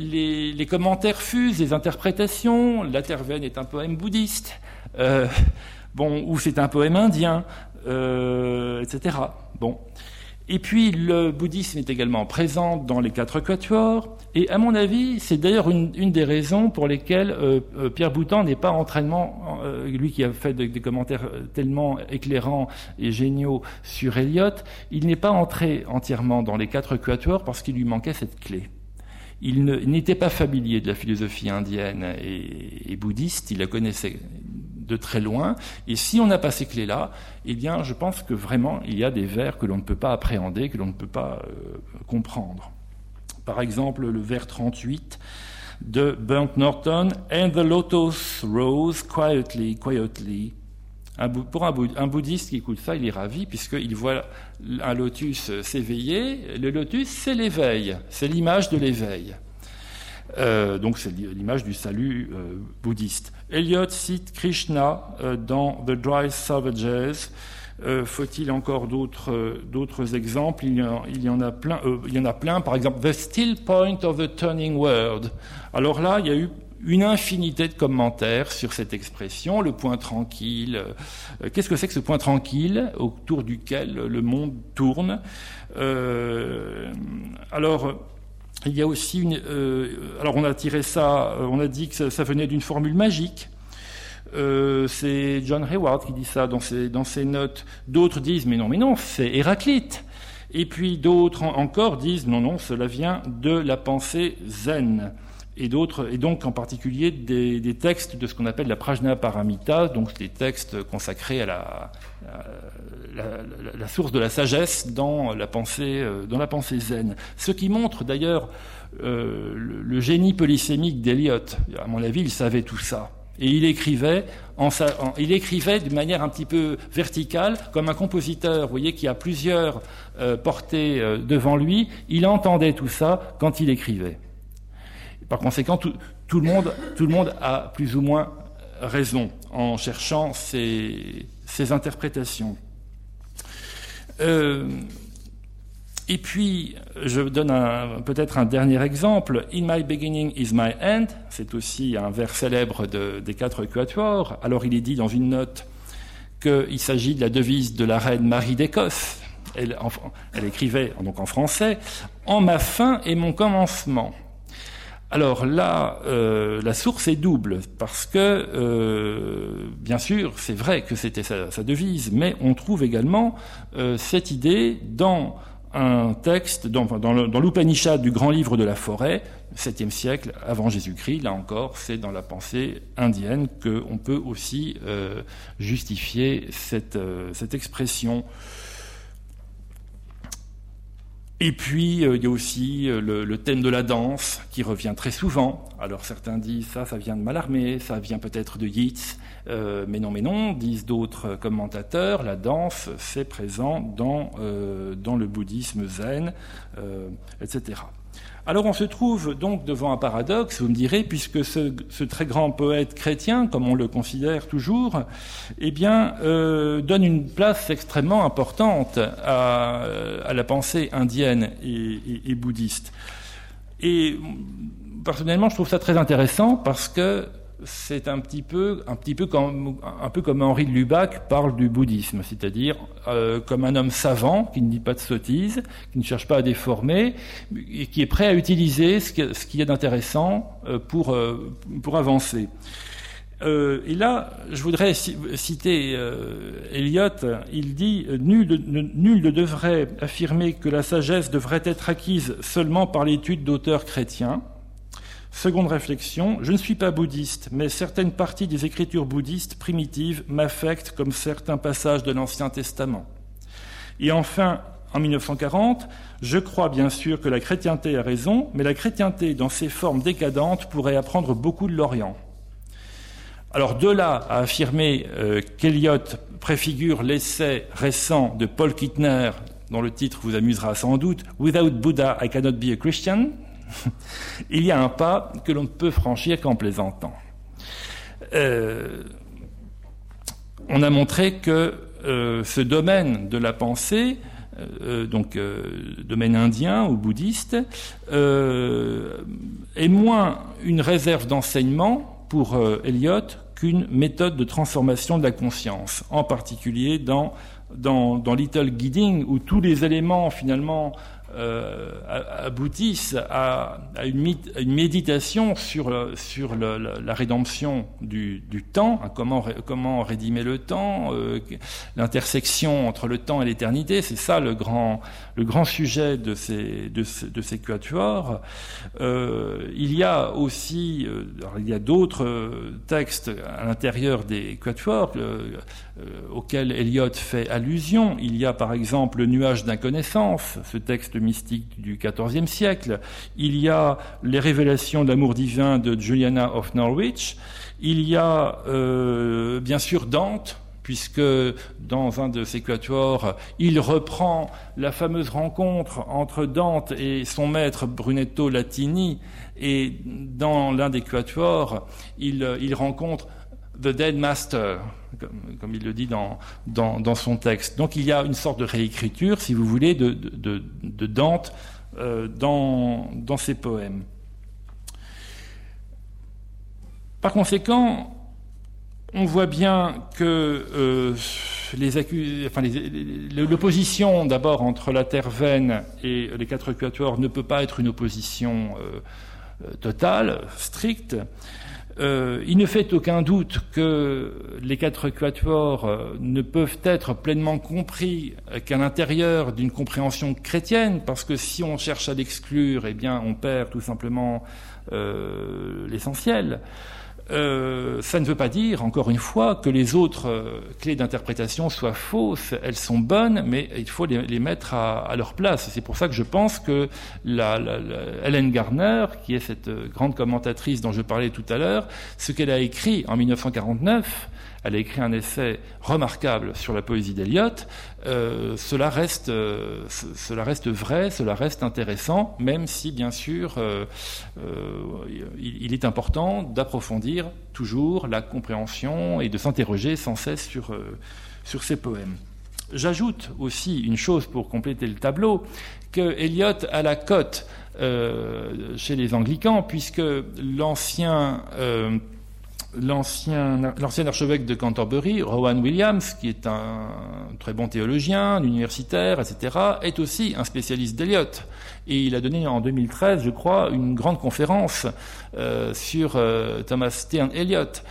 Speaker 2: les, commentaires fusent, les interprétations. La Terre-Veine est un poème bouddhiste, euh, bon, ou c'est un poème indien, euh, etc. Bon. Et puis le bouddhisme est également présent dans les quatre quatuors, et à mon avis, c'est d'ailleurs une, des raisons pour lesquelles euh, Pierre Boutan n'est pas entraînement, lui qui a fait des commentaires tellement éclairants et géniaux sur Eliot, il n'est pas entré entièrement dans les quatre quatuors parce qu'il lui manquait cette clé. Il n'était pas familier de la philosophie indienne et, bouddhiste, il la connaissait de très loin. Et si on n'a pas ces clés-là, eh bien, je pense que vraiment, il y a des vers que l'on ne peut pas appréhender, que l'on ne peut pas euh, comprendre. Par exemple, le vers 38 de Burnt Norton, And the lotus rose quietly, quietly, pour un, bouddhiste qui écoute ça, il est ravi puisqu'il voit un lotus s'éveiller. Le lotus, c'est l'éveil, c'est l'image de l'éveil. Euh, donc c'est l'image du salut euh, bouddhiste. Eliot cite Krishna euh, dans The Dry Savages. Faut-il encore d'autres exemples? Il y, en, a plein. il y en a plein. Par exemple, The Still Point of the Turning World. Alors là, il y a eu une infinité de commentaires sur cette expression, le point tranquille. Euh, qu'est-ce que c'est que ce point tranquille autour duquel le monde tourne euh, Alors, il y a aussi une. Euh, alors, on a tiré ça, on a dit que ça, venait d'une formule magique. c'est John Hayward qui dit ça dans ses, dans ses notes. D'autres disent mais non, mais non, c'est Héraclite. Et puis d'autres encore disent non, non, cela vient de la pensée zen et d'autres, et donc en particulier des, textes de ce qu'on appelle la Prajna Paramita, donc des textes consacrés à la, la, source de la sagesse dans la pensée, euh, dans la pensée zen. Ce qui montre d'ailleurs euh, le, génie polysémique d'Eliot. À mon avis, il savait tout ça. Et il écrivait, en, il écrivait d'une manière un petit peu verticale, comme un compositeur, vous voyez, qui a plusieurs euh, portées devant lui. Il entendait tout ça quand il écrivait. Par conséquent, tout, le monde, a plus ou moins raison en cherchant ces, interprétations. Euh, et puis, je donne peut-être un dernier exemple. In my beginning is my end. C'est aussi un vers célèbre des quatre quatuors. Alors, il est dit dans une note qu'il s'agit de la devise de la reine Marie d'Écosse. Elle, elle, écrivait donc en français En ma fin et mon commencement. Alors là, euh, la source est double, parce que, euh, bien sûr, c'est vrai que c'était sa, devise, mais on trouve également euh, cette idée dans un texte, dans, dans l'Upanishad du grand livre de la forêt, 7e siècle avant Jésus-Christ, là encore, c'est dans la pensée indienne qu'on peut aussi justifier cette, cette expression. Et puis, euh, il y a aussi euh, le, thème de la danse qui revient très souvent. Alors certains disent ça, ça vient de Malarmé, ça vient peut-être de Yeats, euh, mais non, mais non, disent d'autres commentateurs, la danse, c'est présent dans, dans le bouddhisme zen, etc. Alors on se trouve donc devant un paradoxe, vous me direz, puisque ce, très grand poète chrétien, comme on le considère toujours, eh bien, euh, donne une place extrêmement importante à, la pensée indienne et bouddhiste. Et personnellement, je trouve ça très intéressant parce que c'est un petit peu, un petit peu comme, un peu comme Henri Lubac parle du bouddhisme, c'est-à-dire euh, comme un homme savant qui ne dit pas de sottises, qui ne cherche pas à déformer, et qui est prêt à utiliser ce qu'il y a d'intéressant euh, pour, euh, pour avancer. et là, je voudrais citer Eliot. Il dit nul ne devrait affirmer que la sagesse devrait être acquise seulement par l'étude d'auteurs chrétiens. Seconde réflexion, je ne suis pas bouddhiste, mais certaines parties des écritures bouddhistes primitives m'affectent comme certains passages de l'Ancien Testament. Et enfin, en 1940, je crois bien sûr que la chrétienté a raison, mais la chrétienté dans ses formes décadentes pourrait apprendre beaucoup de l'Orient. Alors de là à affirmer euh, qu'Eliot préfigure l'essai récent de Paul Kittner, dont le titre vous amusera sans doute, Without Buddha, I cannot be a Christian, il y a un pas que l'on ne peut franchir qu'en plaisantant. Euh, on a montré que euh, ce domaine de la pensée, euh, donc domaine indien ou bouddhiste, est moins une réserve d'enseignement pour Eliot qu'une méthode de transformation de la conscience, en particulier dans, Little Guiding, où tous les éléments finalement euh, aboutissent à, une, méditation sur, sur la rédemption du, temps, hein, comment, comment rédimer le temps, euh, l'intersection entre le temps et l'éternité, c'est ça le grand, le grand sujet de ces, de, de ces quatuors. Euh, il y a aussi, il y a d'autres textes à l'intérieur des quatuors auxquels Eliot fait allusion. Il y a par exemple le nuage d'inconnaissance, ce texte mystique du XIVe siècle. Il y a les révélations d'amour divin de Juliana of Norwich. Il y a euh, bien sûr Dante, puisque dans un de ses quatuors, il reprend la fameuse rencontre entre Dante et son maître Brunetto Latini, et dans l'un des quatuors, il, il rencontre The Dead Master, comme, il le dit dans, dans, son texte. Donc il y a une sorte de réécriture, si vous voulez, de, de, Dante euh, dans, dans ses poèmes. Par conséquent, on voit bien que euh, l'opposition d'abord entre la terre vaine et les quatre quatuors ne peut pas être une opposition euh, totale, stricte. Euh, il ne fait aucun doute que les quatre quatuors euh, ne peuvent être pleinement compris qu'à l'intérieur d'une compréhension chrétienne, parce que si on cherche à l'exclure, eh bien, on perd tout simplement euh, l'essentiel. Euh, ça ne veut pas dire, encore une fois, que les autres euh, clés d'interprétation soient fausses. Elles sont bonnes, mais il faut les, mettre à, leur place. C'est pour ça que je pense que la, la, Helen Garner, qui est cette grande commentatrice dont je parlais tout à l'heure, ce qu'elle a écrit en 1949, elle a écrit un essai remarquable sur la poésie d'Eliot. Euh, cela reste, euh, cela reste vrai, cela reste intéressant, même si bien sûr euh, il, est important d'approfondir toujours la compréhension et de s'interroger sans cesse sur sur ces poèmes. J'ajoute aussi une chose pour compléter le tableau, que Eliot a la cote chez les anglicans, puisque l'ancien l'ancien archevêque de Canterbury, Rowan Williams, qui est un très bon théologien, universitaire, etc., est aussi un spécialiste d'Eliot. Et il a donné en 2013, je crois, une grande conférence euh, sur euh, Thomas Stern Eliot.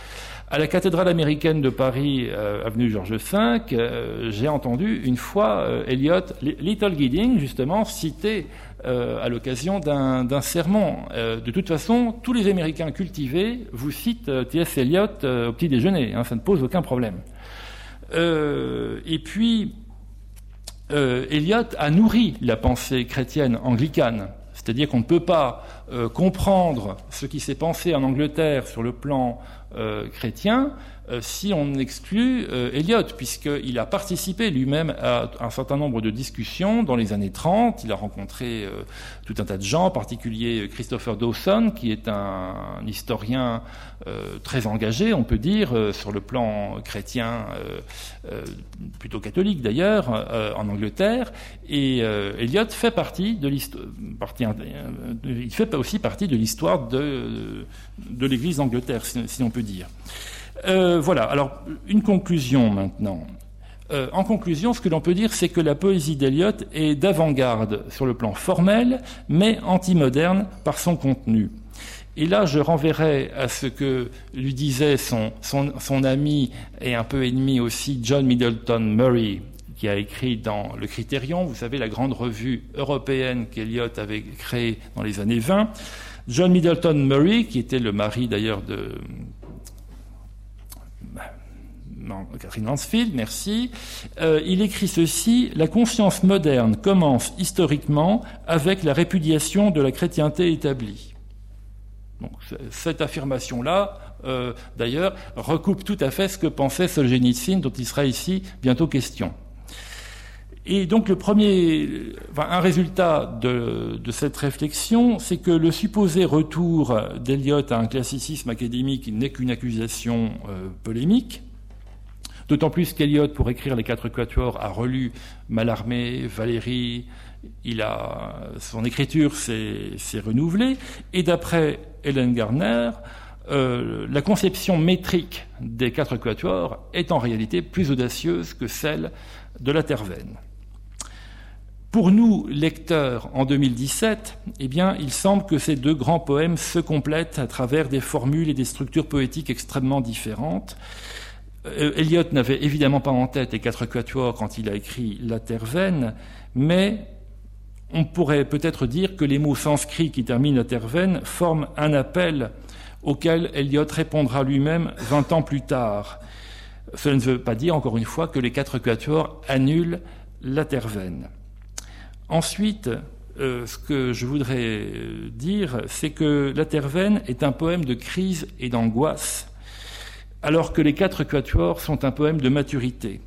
Speaker 2: À la cathédrale américaine de Paris, euh, avenue Georges V, j'ai entendu une fois Eliot, Little Gidding, justement, citer euh, à l'occasion d'un sermon. Euh, de toute façon, tous les Américains cultivés vous citent euh, T.S. Eliot au petit déjeuner, hein, ça ne pose aucun problème. et puis, Eliot a nourri la pensée chrétienne anglicane. C'est-à-dire qu'on ne peut pas comprendre ce qui s'est pensé en Angleterre sur le plan chrétien si on exclut euh, Eliot, puisqu'il a participé lui-même à un certain nombre de discussions dans les années 30. Il a rencontré euh, tout un tas de gens, en particulier Christopher Dawson, qui est un, historien très engagé, on peut dire, sur le plan chrétien, plutôt catholique d'ailleurs, en Angleterre. Et Eliot fait partie de l'histoire, il fait aussi partie de l'histoire de, de l'Église d'Angleterre, si on peut dire. Euh, voilà, alors une conclusion maintenant. Euh, en conclusion, ce que l'on peut dire, c'est que la poésie d'Eliot est d'avant-garde sur le plan formel, mais anti-moderne par son contenu. Et là, je renverrai à ce que lui disait son, son, ami et un peu ennemi aussi, John Middleton Murray, qui a écrit dans Le Critérion, vous savez, la grande revue européenne qu'Eliot avait créée dans les années 20. John Middleton Murray, qui était le mari d'ailleurs de Catherine Mansfield, merci. Euh, il écrit ceci La conscience moderne commence historiquement avec la répudiation de la chrétienté établie. cette affirmation-là, euh, d'ailleurs, recoupe tout à fait ce que pensait Solzhenitsyn, dont il sera ici bientôt question. Et donc le premier, un résultat de, cette réflexion, c'est que le supposé retour d'Eliot à un classicisme académique n'est qu'une accusation euh, polémique, D'autant plus qu'Eliot, pour écrire les quatre quatuors, a relu Mallarmé, Valéry, il a, son écriture s'est renouvelée, et d'après Hélène Garner, euh, la conception métrique des quatre quatuors est en réalité plus audacieuse que celle de la Tervaine. Pour nous, lecteurs, en 2017, eh bien, il semble que ces deux grands poèmes se complètent à travers des formules et des structures poétiques extrêmement différentes. Euh, Eliot n'avait évidemment pas en tête les quatre quatuors quand il a écrit La Terre vaine, mais on pourrait peut-être dire que les mots sanscrits qui terminent La Terre forment un appel auquel Eliot répondra lui-même vingt ans plus tard. Cela ne veut pas dire, encore une fois, que les quatre quatuors annulent La Terre. Ensuite, euh, ce que je voudrais dire, c'est que La Terre est un poème de crise et d'angoisse alors que les quatre quatuors sont un poème de maturité,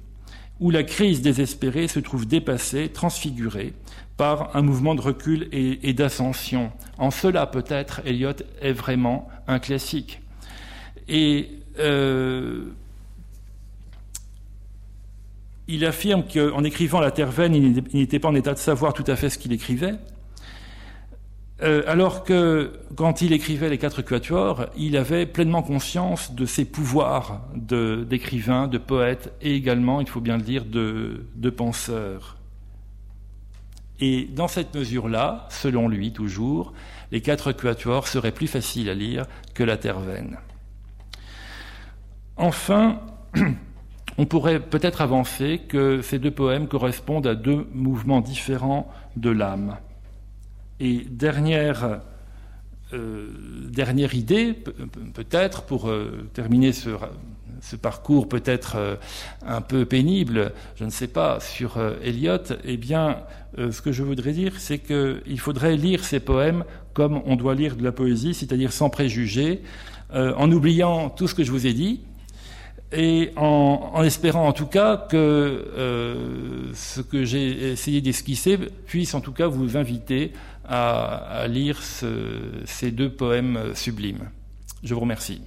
Speaker 2: où la crise désespérée se trouve dépassée, transfigurée, par un mouvement de recul et, d'ascension. En cela, peut-être, Eliot est vraiment un classique. Et euh, il affirme qu'en écrivant La Terre vaine, il n'était pas en état de savoir tout à fait ce qu'il écrivait, euh, alors que quand il écrivait les quatre quatuors, il avait pleinement conscience de ses pouvoirs d'écrivain, de, poète et également, il faut bien le dire, de, penseur. Et dans cette mesure-là, selon lui toujours, les quatre quatuors seraient plus faciles à lire que la Terre-Vaine. Enfin, on pourrait peut-être avancer que ces deux poèmes correspondent à deux mouvements différents de l'âme. Et dernière, euh, dernière idée, peut-être, pour euh, terminer ce, parcours peut-être euh, un peu pénible, je ne sais pas, sur Eliot, eh bien, ce que je voudrais dire, c'est qu'il faudrait lire ces poèmes comme on doit lire de la poésie, c'est-à-dire sans préjugés, en oubliant tout ce que je vous ai dit, et en, espérant en tout cas que ce que j'ai essayé d'esquisser puisse en tout cas vous inviter à, lire ces deux poèmes sublimes. Je vous remercie.